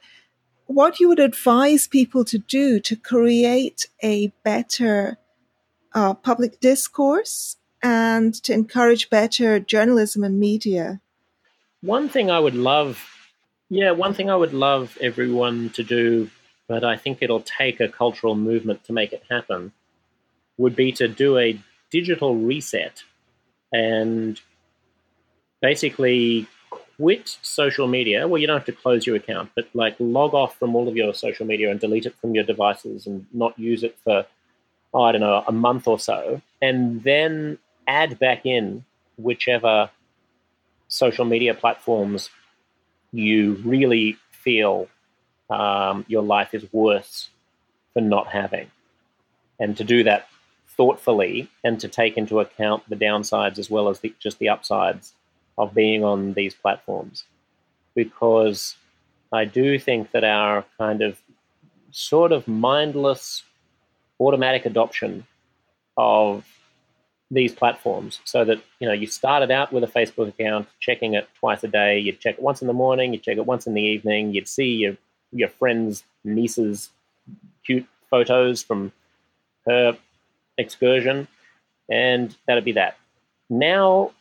what you would advise people to do to create a better uh, public discourse and to encourage better journalism and media. One thing I would love, yeah, one thing I would love everyone to do, but I think it'll take a cultural movement to make it happen, would be to do a digital reset and basically quit social media. Well, you don't have to close your account, but like log off from all of your social media and delete it from your devices and not use it for, oh, I don't know, a month or so, and then add back in whichever social media platforms you really feel um, your life is worse for not having. And to do that thoughtfully and to take into account the downsides as well as the, just the upsides of being on these platforms. Because I do think that our kind of sort of mindless automatic adoption of these platforms so that you know you started out with a facebook account checking it twice a day you'd check it once in the morning you'd check it once in the evening you'd see your your friend's niece's cute photos from her excursion and that'd be that. Now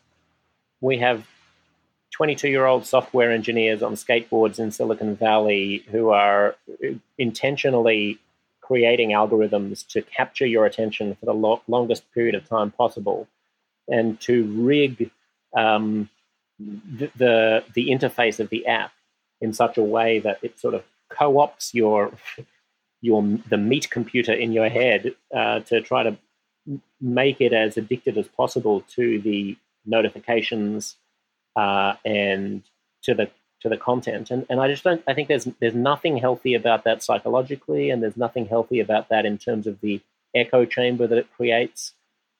we have 22 year old software engineers on skateboards in Silicon Valley who are intentionally creating algorithms to capture your attention for the lo- longest period of time possible and to rig um, the, the, the interface of the app in such a way that it sort of co-opts your your the meat computer in your head uh, to try to make it as addicted as possible to the notifications uh, and to the to the content. And and I just don't. I think there's there's nothing healthy about that psychologically, and there's nothing healthy about that in terms of the echo chamber that it creates,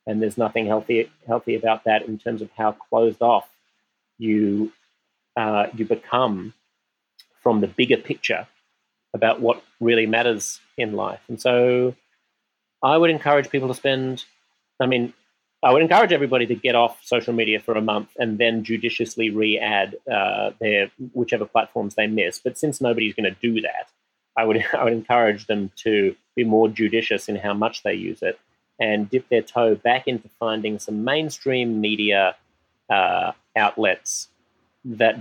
and there's nothing healthy healthy about that in terms of how closed off you uh, you become from the bigger picture about what really matters in life. And so, I would encourage people to spend. I mean, I would encourage everybody to get off social media for a month and then judiciously re-add uh, their whichever platforms they miss. But since nobody's going to do that, I would [LAUGHS] I would encourage them to be more judicious in how much they use it and dip their toe back into finding some mainstream media uh, outlets that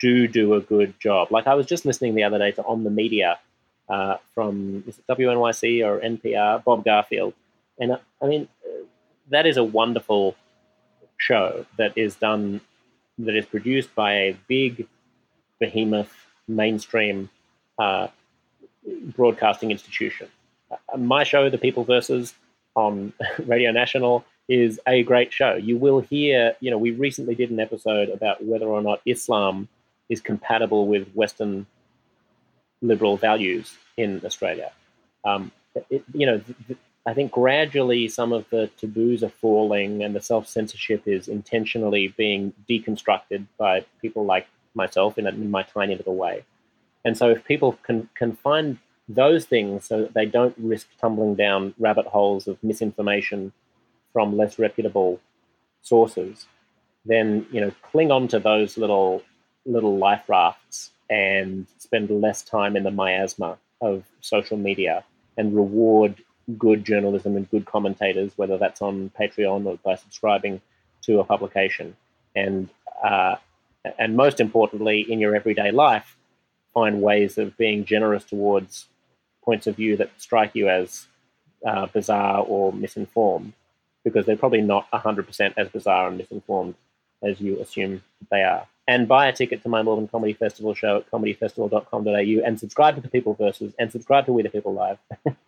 do do a good job. Like I was just listening the other day to On the Media uh, from WNYC or NPR, Bob Garfield, and uh, I mean that is a wonderful show that is done that is produced by a big behemoth mainstream uh, broadcasting institution. Uh, my show, The People Versus, on [LAUGHS] Radio National, is a great show. You will hear, you know, we recently did an episode about whether or not Islam is compatible with Western liberal values in Australia. Um, it, you know, th- I think gradually some of the taboos are falling and the self censorship is intentionally being deconstructed by people like myself in, a, in my tiny little way. And so if people can, can find those things so that they don't risk tumbling down rabbit holes of misinformation from less reputable sources, then you know cling on to those little little life rafts and spend less time in the miasma of social media and reward good journalism and good commentators, whether that's on Patreon or by subscribing to a publication. And uh, and most importantly, in your everyday life, find ways of being generous towards points of view that strike you as uh, bizarre or misinformed because they're probably not 100% as bizarre and misinformed as you assume they are. And buy a ticket to my Melbourne Comedy Festival show at comedyfestival.com.au and subscribe to the People Versus and subscribe to We the People Live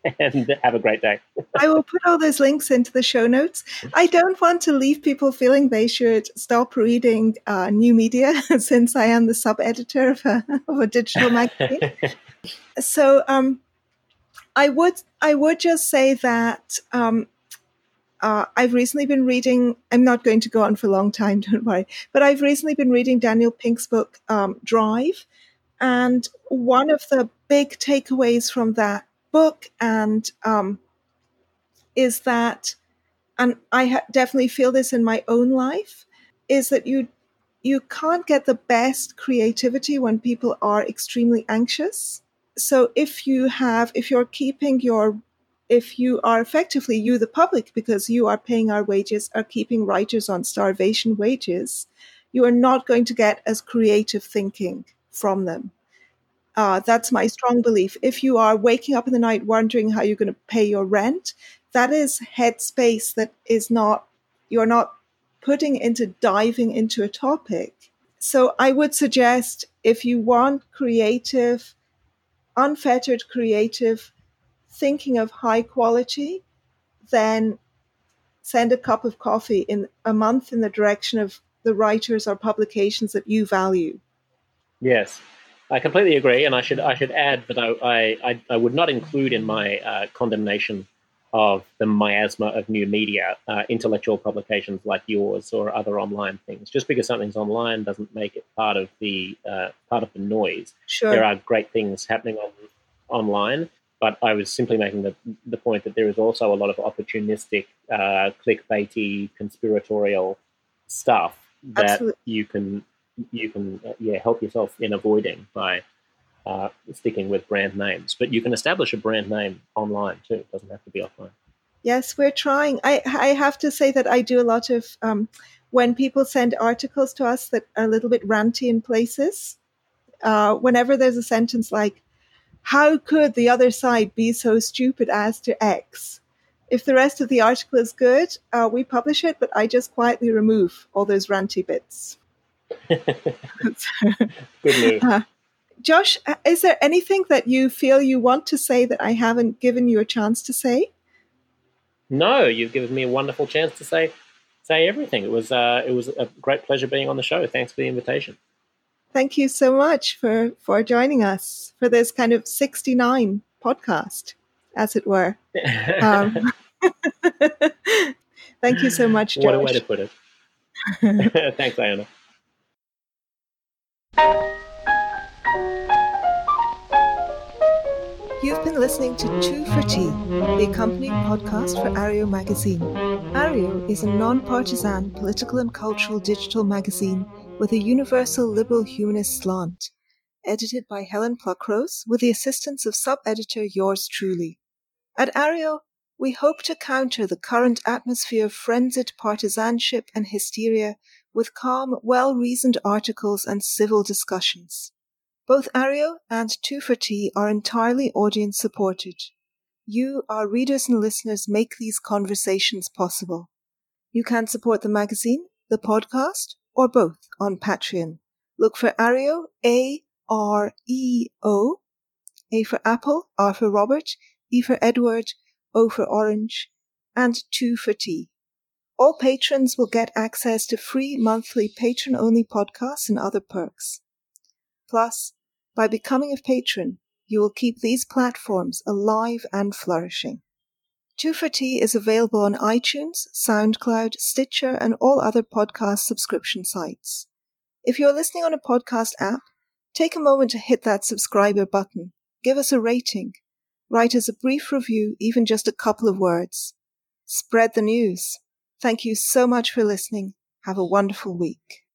[LAUGHS] and have a great day. I will put all those links into the show notes. I don't want to leave people feeling they should stop reading uh, new media [LAUGHS] since I am the sub editor of a, of a digital magazine. [LAUGHS] so um, I would I would just say that um, uh, I've recently been reading, I'm not going to go on for a long time, [LAUGHS] don't worry, but I've recently been reading Daniel Pink's book, um, Drive. And one of the big takeaways from that book and um, is that, and I ha- definitely feel this in my own life, is that you you can't get the best creativity when people are extremely anxious. So if you have, if you're keeping your if you are effectively you the public because you are paying our wages are keeping writers on starvation wages you are not going to get as creative thinking from them. Uh, that's my strong belief. If you are waking up in the night wondering how you're going to pay your rent that is headspace that is not you're not putting into diving into a topic. So i would suggest if you want creative unfettered creative thinking of high quality, then send a cup of coffee in a month in the direction of the writers or publications that you value. Yes, I completely agree, and I should I should add that I I, I would not include in my uh, condemnation of the miasma of new media, uh, intellectual publications like yours or other online things. Just because something's online doesn't make it part of the uh, part of the noise. Sure. There are great things happening on online, but I was simply making the, the point that there is also a lot of opportunistic, uh, clickbaity, conspiratorial stuff that Absolutely. you can you can uh, yeah help yourself in avoiding by uh, sticking with brand names. But you can establish a brand name online too. It doesn't have to be offline. Yes, we're trying. I I have to say that I do a lot of um, when people send articles to us that are a little bit ranty in places. Uh, whenever there's a sentence like how could the other side be so stupid as to X? If the rest of the article is good, uh, we publish it, but I just quietly remove all those ranty bits. [LAUGHS] Uh, Josh, uh, is there anything that you feel you want to say that I haven't given you a chance to say? No, you've given me a wonderful chance to say say everything. It was uh, it was a great pleasure being on the show. Thanks for the invitation thank you so much for for joining us for this kind of 69 podcast as it were [LAUGHS] um, [LAUGHS] thank you so much Josh. what a way to put it [LAUGHS] thanks Diana You've been listening to Two for Tea, the accompanying podcast for Areo magazine. Areo is a non partisan political and cultural digital magazine with a universal liberal humanist slant, edited by Helen Pluckrose with the assistance of sub-editor yours truly. At Areo, we hope to counter the current atmosphere of frenzied partisanship and hysteria with calm, well-reasoned articles and civil discussions. Both Areo and Two for Tea are entirely audience supported. You, our readers and listeners, make these conversations possible. You can support the magazine, the podcast, or both on Patreon. Look for Areo, A R E O, A for Apple, R for Robert, E for Edward, O for Orange, and 2 for Tea. All patrons will get access to free monthly patron only podcasts and other perks. Plus, by becoming a patron, you will keep these platforms alive and flourishing. Two for Tea is available on iTunes, SoundCloud, Stitcher, and all other podcast subscription sites. If you're listening on a podcast app, take a moment to hit that subscriber button. Give us a rating. Write us a brief review, even just a couple of words. Spread the news. Thank you so much for listening. Have a wonderful week.